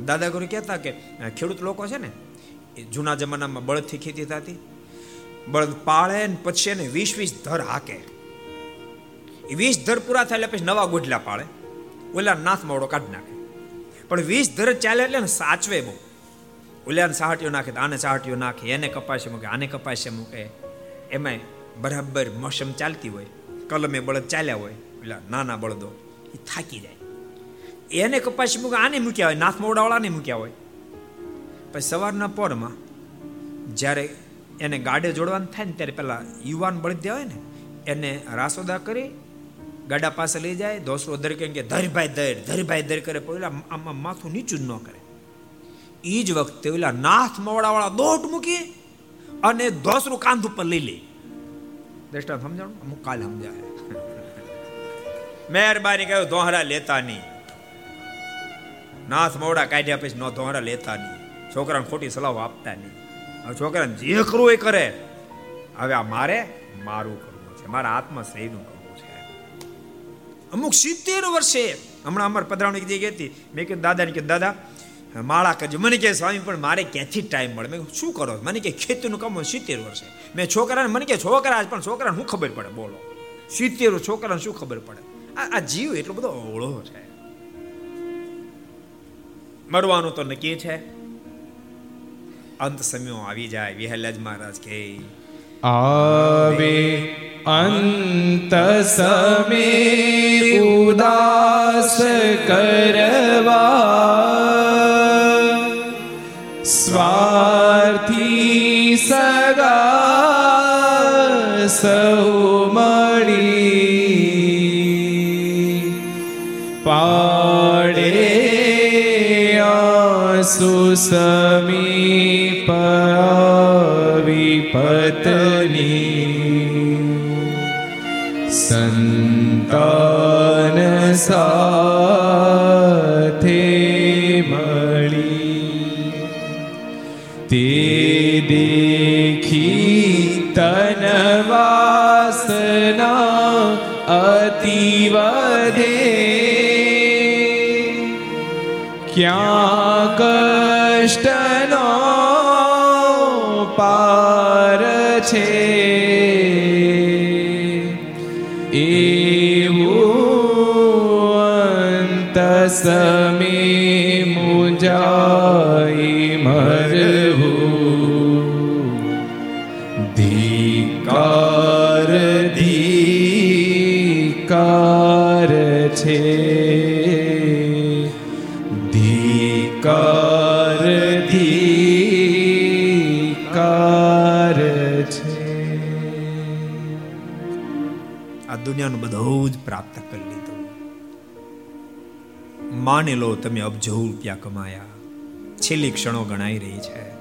દાદા ગુરુ કહેતા કે ખેડૂત લોકો છે ને, એ જૂના જમાનામાં બળદથી ખેતી થતી. બળદ પાળે ને પછી એને વીસ વીસ ધર હાકે. એ વીસ ધર પૂરા થાય એટલે પછી નવા ગોઢલા પાળે. ઓલા નાથ મોડો કાઢી નાખે. પણ વીસ ધર ચાલે એટલે સાચવે બહુ. ઓલાને સાહટીઓ નાખે, આને સાહટીઓ નાખે, એને કપાશે મૂકે, આને કપાશે મૂકે. એમાં બરાબર મોસમ ચાલતી હોય, કલમે બળદ ચાલ્યા હોય, પેલા નાના બળદો એ થાકી જાય. એને કપાસી મૂકે, આને મૂક્યા હોય નાથ મોડાવાળાને મૂક્યા હોય. પછી સવારના પોરમાં, જ્યારે એને ગાડે જોડવાનું થાય ને, ત્યારે પેલા યુવાન બળદ હોય ને, એને રાસોદા કરી, ગાડા પાસે લઈ જાય દોસરો દર કે ધરભાઈ ધર, ધરભાઈ દર કરે પેલા આમાં માથું નીચું ન કરે. એ જ વખતે ઓલા નાથ મવડાવાળા દોટ મૂકી અને દોસરું કાંધ ઉપર લઈ લે. દ્રષ્ટા સમજાણું? અમુક કાલ સમજાય. મહેરબાની કહ્યું દોહરા લેતા નહીં. નાથ મવડા કાઢ્યા પછી નો દોહરા લેતા નહીં. છોકરાને ખોટી સલાહ આપતા નહીં. હવે છોકરાને જે કરવું એ કરે. હવે આ મારે મારું કરવું છે. મારા આત્મા શ્રેયનું કરવું છે. અમુક સિત્તેર વર્ષે, હમણાં અમારે પધરાવણી જગ્યાએ હતી. મેં કીધું દાદાને કીધું, દાદા માળા કરજો. મને કહે, સ્વામી, પણ મારે ક્યાંથી ટાઈમ મળે? મેં શું કરો? મને કે ખેતીનું કામ સિત્તેર વર્ષે. મેં છોકરાને, મને કે છોકરા પણ છોકરાને શું ખબર પડે? બોલો. સિત્તેર છોકરાને શું ખબર પડે? આ આ જીવ એટલો બધો ઓળો છે. મરવાનું તો નક્કી છે. અંત સમયો આવી જાય. વિહલજ મહારાજ કે આવે અંત સમે ઉદાસ કરવા સ્વાર્થી સગા સૌ મળી પાડે સુસમી વિપતની સંતાન સાથે વાસના અતિ વધે ક્યાં કષ્ટનો પાર છે? એવું અંત દુનિયાનું બધું જ પ્રાપ્ત કરી લીધું. માની લો તમે અબજો રૂપિયા કમાયા. છેલ્લી ક્ષણો ગણાઈ રહી છે.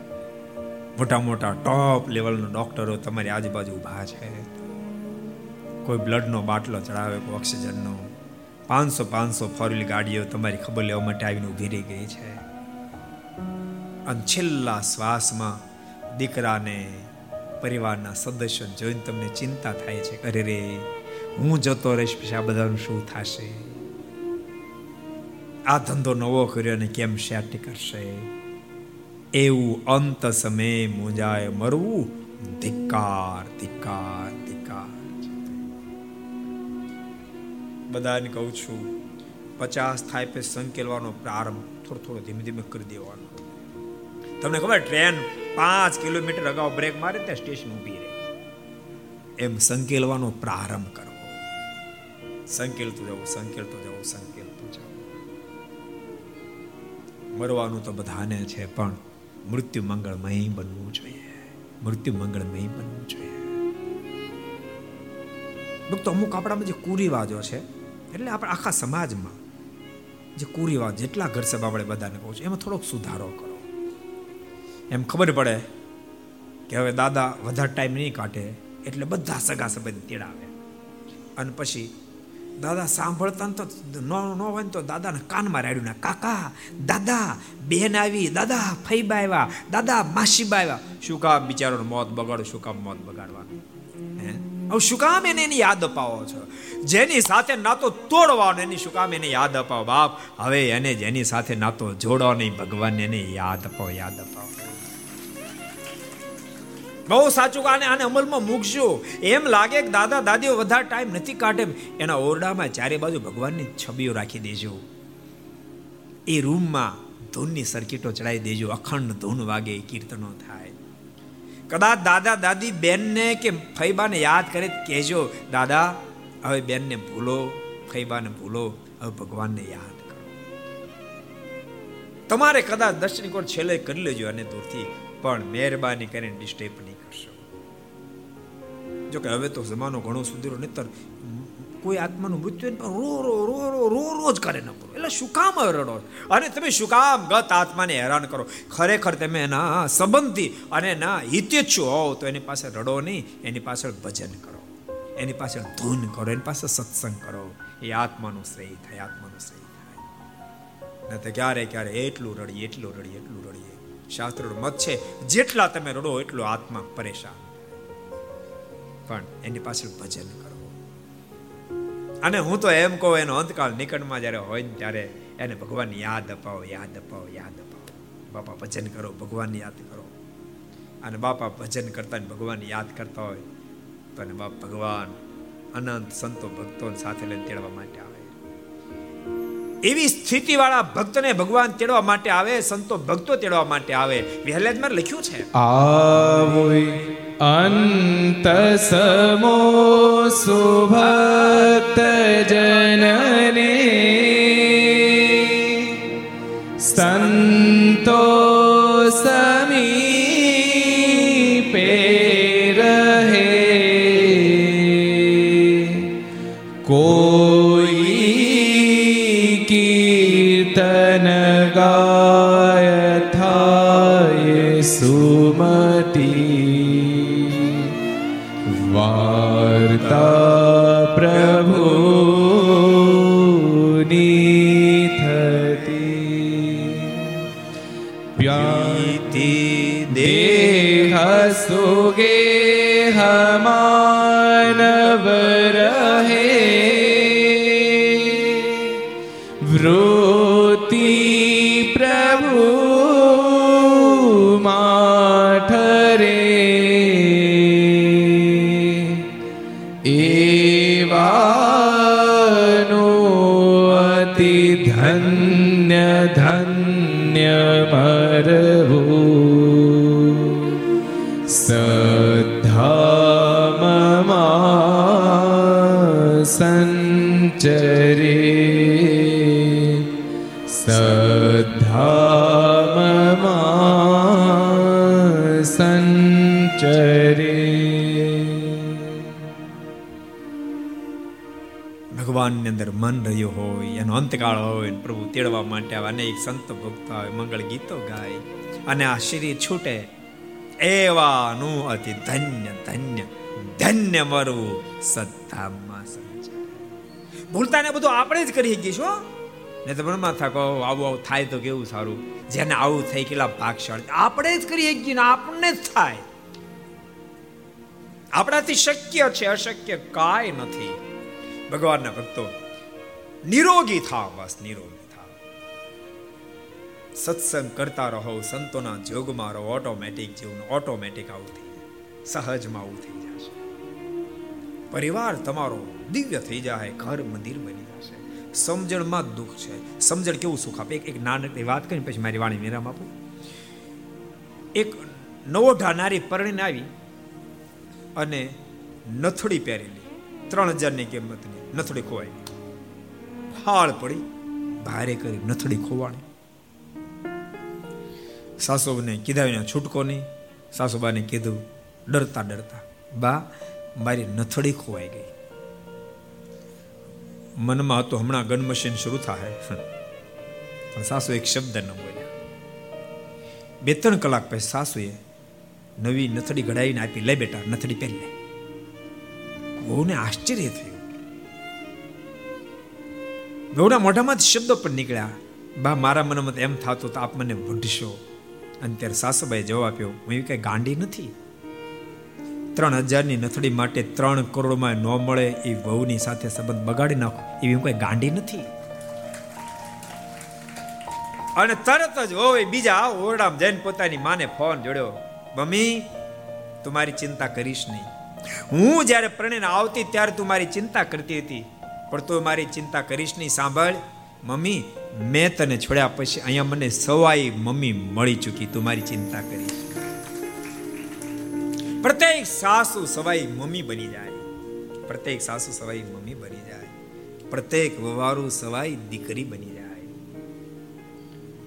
મોટા મોટા ટોપ લેવલના ડોક્ટરો તમારી આજુબાજુ ઊભા છે. કોઈ બ્લડનો બાટલો ચડાવે, કોઈ ઓક્સિજનનો પાંચસો પાંચસો ફોર ગાડીઓ તમારી ખબર લેવા માટે આવીને ઊભી રહી ગઈ છે. અને છેલ્લા શ્વાસમાં દીકરાને, પરિવારના સદસ્યો જોઈને તમને ચિંતા થાય છે. અરે રે હું જતો રહીશ, પછી આ બધાનું શું થશે? આ ધંધો નવો કર્યો અને કેમ સેટ કરશે? એવું અંત સમયે મુંજાય મરવું, ધિક્કાર ધિક્કાર ધિક્કાર. બધાને કહું છું, પચાસ થાય પે સંકેલવાનો પ્રારંભ થોડો થોડો ધીમે ધીમે કરી દેવાનો. તમને ખબર, ટ્રેન પાંચ કિલોમીટર અગાઉ બ્રેક મારે, ત્યાં સ્ટેશન ઊભી રહે. એમ સંકેલવાનો પ્રારંભ કરવો સંકેલતું જવું સંકેલતું જવું સંકેલતું જવું મરવાનું તો બધાને છે, પણ મૃત્યુ મંગળમય બનવું જોઈએ. મૃત્યુ મંગળમય બનવું જોઈએ. ભક્તો, અમુક આપણામાં જે કુરિવાજો છે, એટલે આપણે આખા સમાજમાં જે કુરિવાજ, જેટલા ઘર સભા આપણે બધાને કહું છું, એમાં થોડોક સુધારો કરો. એમ ખબર પડે કે હવે દાદા વધારે ટાઈમ નહીં કાઢે, એટલે બધા સગા સંબંધ તેડાવે. અને પછી દાદા સાંભળતા તો ન ન હોય ને તો દાદાને કાનમાં રાડ્યું ના કાકા, દાદા, બેન આવી, દાદા, ફઈબા આવ્યા, દાદા, માસીબા આવ્યા. શું કામ બિચારો મોત બગાડો, શું કામ મોત બગાડવાનું હે? હવે શું કામ એને એની યાદ અપાવો છો? જેની સાથે નાતો તોડવાનો એની શું કામ એને યાદ અપાવો? બાપ, હવે એને જેની સાથે નાતો જોડો નહીં ભગવાન એને યાદ અપાવો યાદ અપાવો. બહુ સાચું આને આને અમલમાં મૂકજો. એમ લાગે કે દાદા, દાદીઓ વધારે ટાઈમ નથી કાઢે. એના ઓરડામાં ચારે બાજુ ભગવાનની છબીઓ રાખી દેજો. એ રૂમમાં ધૂનની સર્કિટો ચડાવી દેજો. અખંડ ધૂન વાગે, કીર્તનો થાય. કદાચ દાદા, દાદી બેનને કે ફૈબાને યાદ કરે કહેજો, દાદા, હવે બેનને ભૂલો, ફૈબાને ભૂલો, હવે ભગવાનને યાદ કરો. તમારે કદાચ દર્શન કોણ છેલ્લે કરી લેજો અને દૂરથી. પણ મહેરબાની કરીને ડિસ્ટર્બ જો કે હવે તો જમાનો ઘણો સુધીરો નહીતર, કોઈ આત્માનું મૃત્યુ રો રો રો રો રો રો જ કરે ન એટલે શું કામ રડો? અને તમે શું કામ ગત આત્માને હેરાન કરો? ખરેખર તમે એના સંબંધી અને એના હિતેચ્છુ હોવ તો એની પાસે રડો નહીં, એની પાછળ ભજન કરો. એની પાછળ ધૂન કરો, એની પાસે સત્સંગ કરો. એ આત્માનું શ્રેય થાય, આત્માનું શ્રેય થાય. ન તો ક્યારે ક્યારે એટલું રડીએ એટલું રડીએ એટલું રડીએ. શાસ્ત્ર મત છે, જેટલા તમે રડો એટલો આત્મા પરેશાન પણ એની પાછળ ભજન કરો અને હું તો એમ કહું, એનો અંતકાળ નિકટમાં જ્યારે હોય ને ત્યારે એને ભગવાન યાદ અપાવો યાદ અપાવો યાદ અપાવો. બાપા, ભજન કરો ભગવાન યાદ કરો. અને બાપા ભજન કરતા ભગવાન યાદ કરતા હોય, તો અને બાપ ભગવાન, અનંત સંતો ભક્તો સાથે લઈને તેડવા માટે આવે. એવી સ્થિતિ વાળા ભક્તને ભગવાન તેડવા માટે આવે, સંતો ભક્તો તેડવા માટે આવે. વિહલેજમાં લખ્યું છે. આવોય અંત સમો સુભક્ત જનને સંતો कोई રહે કોઈ સંચરે સદ્ધામમાં સંચરે ભગવાનની અંદર મન રહ્યું હોય, એનો અંતકાળ હોય પ્રભુ તેડવા માટે આવે અનેક સંત ભક્ત આવે, મંગળ ગીતો ગાય, અને આ શરીર છૂટે એવાનું અતિ ધન્ય ધન્ય ધન્ય મરવું સંચય ભૂલતા ને બધું આપણે જ કરી છું ને તો મનમાં થાકો આવું આવું થાય તો કેવું સારું? જેને આવું થઈ કેટલા ભાગશાળ. આપણે જ કરી શકીએ ને આપણને જ થાય. આપણાથી શક્ય છે, અશક્ય કાંઈ નથી. ભગવાનના ભક્તો, નિરોગી થાવ, બસ નિરોગી થાવ. સત્સંગ કરતા રહો, સંતોના જોગમાં રહો ઓટોમેટિક જીવન ઓટોમેટિક આવું થઈ સહજમાં આવું થઈ પરિવાર તમારો દિવ્ય થઈ જાય ઘર મંદિર બની જશે. સમજણમાં દુઃખ છે. સમજણ કેવું સુખ આપે? એક નાનકડી વાત કરીને પછી મારી વાણી વિરામ આપું. એક નવોઢા નારી પરણીને આવી અને નથડી પહેરેલી. ત્રણ હજારની કિંમતની નથડી ખોવાઈ. ફાળ પડી, ભારે કરી નથડી ખોવાણી. સાસુને કીધા વિના છૂટકો નહીં. સાસુબાને કીધું ડરતા ડરતા બા મારી નથડી ખોવાઈ ગઈ. મનમાં હતું હમણાં ગન મશીન શરૂ થાય. પણ સાસુ એક શબ્દ ન બોલ્યા. બે ત્રણ કલાક પછી સાસુએ નવી નથડી ઘડાવીને આપી, લે બેટા નથડી પહેરી લે. બહુને આશ્ચર્ય થયું. બહુના મોઢામાંથી શબ્દો પણ નીકળ્યા. બા, મારા મનમાં એમ થતું તો આપ મને વઢશો. અને ત્યારે સાસુબાઈ જવાબ આપ્યો, હું એવી કઈ ગાંડી નથી. ત્રણ હજારની નથડી માટે ત્રણ કરોડમાં ન મળે એ વહુની સાથે સંબંધ બગાડી નાખો. એવી હું કઈ ગાંડી નથી. અને તરત જ હોય બીજા ઓરડામાં જઈને પોતાની માને ફોન જોડ્યો, મમ્મી, તું મારી ચિંતા કરીશ નહીં. હું જ્યારે પ્રણયને આવતી ત્યારે તું મારી ચિંતા કરતી હતી. પણ તું મારી ચિંતા કરીશ નહીં, સાંભળ. મમ્મી, મેં તને છોડ્યા પછી અહીંયા મને સવાઈ મમ્મી મળી ચૂકી. તું મારી ચિંતા કરીશ. પ્રત્યેક સાસુ સવાઈ મમ્મી બની જાય. પ્રત્યેક સાસુ સવાઈ મમ્મી બની જાય. પ્રત્યેક વવારું સવાઈ દીકરી બની જાય.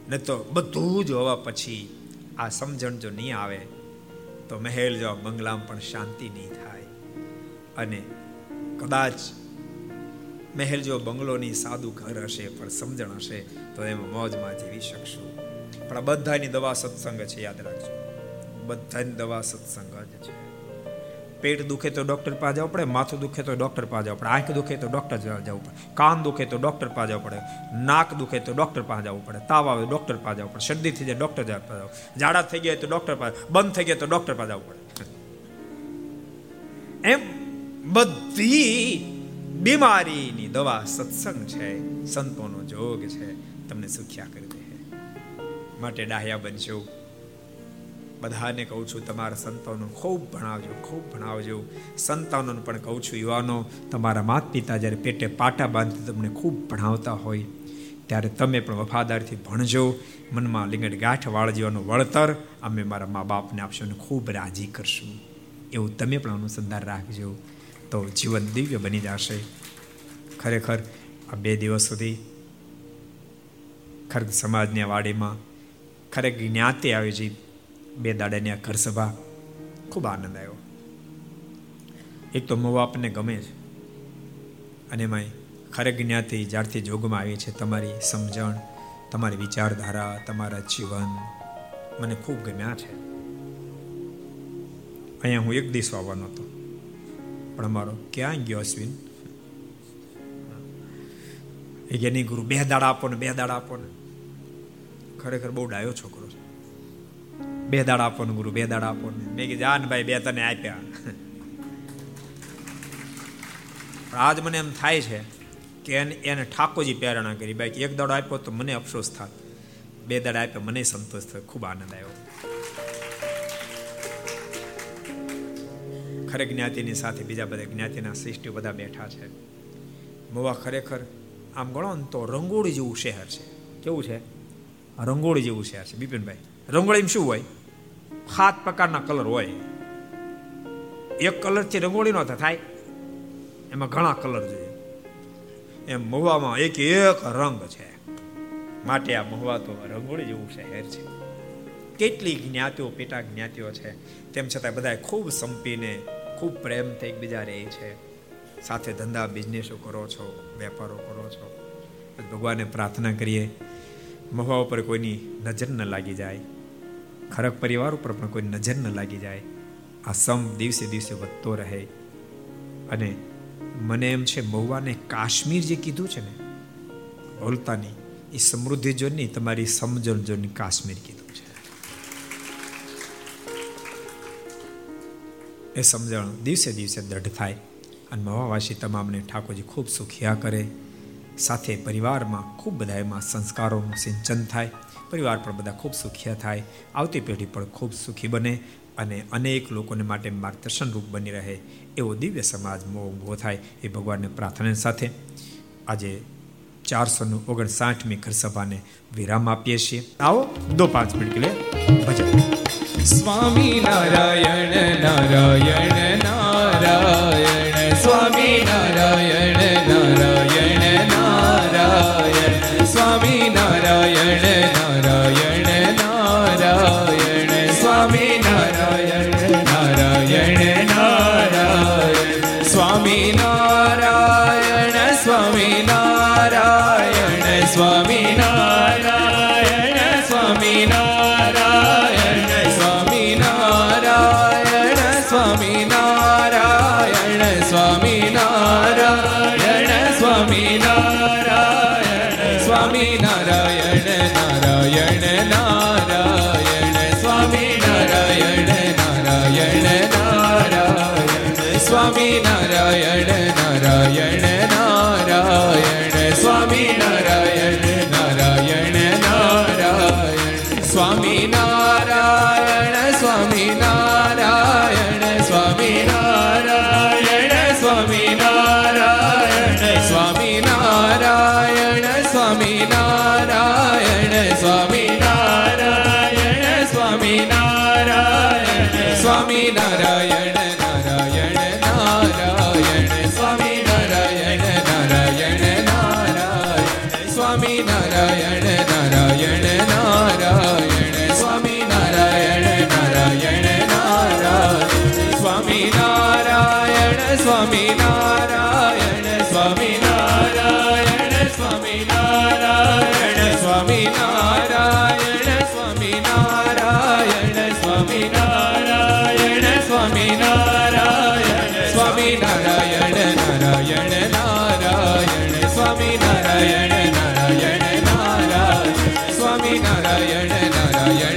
ન તો બધું જ હોવા પછી આ સમજણ જો નહીં આવે, તો મહેલ જો બંગલામાં પણ શાંતિ નહીં થાય. અને કદાચ મહેલ જો બંગલોની સાદું ઘર હશે, પણ સમજણ હશે, તો એમાં મોજમાં જીવી શકશું. પણ આ બધાની દવા સત્સંગ છે, યાદ રાખજો. બધાની દવા સત્સંગ જ છે. પેટ દુખે તો ડોક્ટર પાસે જવું પડે, માથું દુખે તો ડોક્ટર પાસે જવું પડે, આંખ દુખે તો ડોક્ટર જવું પડે, કાન દુખે તો ડોક્ટર પાસે જવું પડે, નાક દુખે તો ડોક્ટર પાસે જવું પડે, તાવ આવે ડોક્ટર પાસે જવું પડે, શરદી થઈ જાય ડોક્ટર પાસે જવું ઝાડા થઈ ગયા તો ડોક્ટર પાસે, બંધ થઈ ગયા તો ડોક્ટર પાસે જવું પડે. એમ બધી બીમારીની દવા સત્સંગ છે, સંતોનો જોગ છે, તમને સુખ્યા કરી દે માટે ડાહ્યા બનશો બધાને કહું છું, તમારા સંતાનો ખૂબ ભણાવજો ખૂબ ભણાવજો. સંતાનોને પણ કહું છું, યુવાનો, તમારા માત પિતા જ્યારે પેટે પાટા બાંધી તમને ખૂબ ભણાવતા હોય. ત્યારે તમે પણ વફાદારથી ભણજો, મનમાં લીંગડ ગાંઠ વાળજીવાનું વળતર, અમે મારા મા બાપને આપશો અને ખૂબ રાજી કરશું. એવું તમે પણ અનુસંધાન રાખજો. તો જીવન દિવ્ય બની જશે. ખરેખર આ બે દિવસ સુધી ખરેખર સમાજની વાડીમાં ખરેખર જ્ઞાતિ આવી છે બે દાડાની આ ઘર સભા ખૂબ આનંદ આવ્યો. એક તો મવા આપણને ગમે છે અને એમાં ખરે જ્ઞાતિ જ્યારથી જોગમાં આવી છે તમારી સમજણ, તમારી વિચારધારા, તમારા જીવન મને ખૂબ ગમ્યા છે. અહીંયા હું એક દિવસ આવવાનો હતો. પણ અમારો ક્યાં ગયો, અશ્વિન? એ કે ગુરુ, બે દાડા આપો ને, બે દાડા આપો ને. ખરેખર બહુ ડાયો છોકરો. બે દાડ આપો ને ગુરુ, બે દાડ આપો ને મેં કીધું જાન ભાઈ બે તને આપ્યા. આજ મને એમ થાય છે કે એને એને ઠાકોરજી પ્રેરણા કરી. બાકી એક દાડો આપ્યો તો મને અફસોસ થાત. બે દાડ આપ્યા, મને સંતોષ થયો. ખૂબ આનંદ આવ્યો. ખરે જ્ઞાતિની સાથે બીજા બધા જ્ઞાતિના શિષ્ટ બધા બેઠા છે. મોવા ખરેખર, આમ ગણો ને તો રંગોળી જેવું શહેર છે. કેવું છે? રંગોળી જેવું શહેર છે. બિપિનભાઈ, રંગોળીમાં શું હોય? સાત પ્રકારના કલર હોય. એક કલરથી રંગોળી નો થાય. એમાં ઘણા કલર જોઈએ. એમ મહુવામાં એક એક રંગ છે. માટે આ મહુવા તો રંગોળી જેવું શહેર છે. કેટલી જ્ઞાતિઓ, પેટા જ્ઞાતિઓ છે. તેમ છતાં બધા ખૂબ સંપીને, ખૂબ પ્રેમથી એકબીજા રહે છે. સાથે ધંધા, બિઝનેસો કરો છો, વેપારો કરો છો. ભગવાનને પ્રાર્થના કરીએ, મહુવા ઉપર કોઈની નજર ન લાગી જાય. ખરક પરિવાર ઉપર પણ કોઈ નજર ન લાગી જાય. આ સમ દિવસે દિવસે વધતો રહે. અને મને એમ છે, મહુવાને કાશ્મીર જે કીધું છે ને બોલતા એ સમૃદ્ધિ જો નહીં તમારી સમજણ જો કાશ્મીર કીધું છે. એ સમજણ દિવસે દિવસે દઢ થાય અને મહાવાસી તમામને ઠાકોરજી ખૂબ સુખિયા કરે. સાથે પરિવારમાં ખૂબ બધા એમાં સંસ્કારોનું સિંચન થાય. પરિવાર પણ બધા ખૂબ સુખી થાય, આવતી પેઢી પણ ખૂબ સુખી બને અને અનેક લોકોને માટે માર્ગદર્શન રૂપ બની રહે એવો દિવ્ય સમાજ ઊભો થાય એ ભગવાનને પ્રાર્થના સાથે આજે ચારસોનું ઓગણસાઠમી ઘરસભાને વિરામ આપીએ છીએ. આવો, દો પાંચ મિનિટ લે, ભજન. સ્વામી નારાયણ નારાયણ નારાયણ, સ્વામી નારાયણ નારાયણ નારાયણ, સ્વામી નારાયણ સ્વામી નારાયણ નારાયણ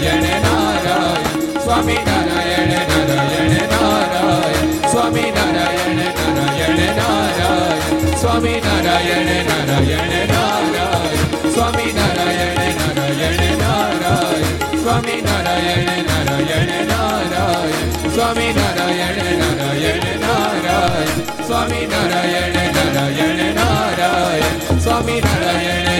નારાયણ નારાયણ સ્વામી નારાયણ નારાયણ નારાયણ સ્વામી નારાયણ નારાયણ નારાયણ સ્વામી નારાયણ નારાયણ નારાયણ સ્વામી નારાયણ નારાયણ નારાયણ સ્વામી નારાયણ નારાયણ નારાયણ સ્વામી નારાયણ નારાયણ નારાયણ સ્વામી નારાયણ નારાયણ નારાયણ સ્વામી નારાયણ નારાયણ નારાયણ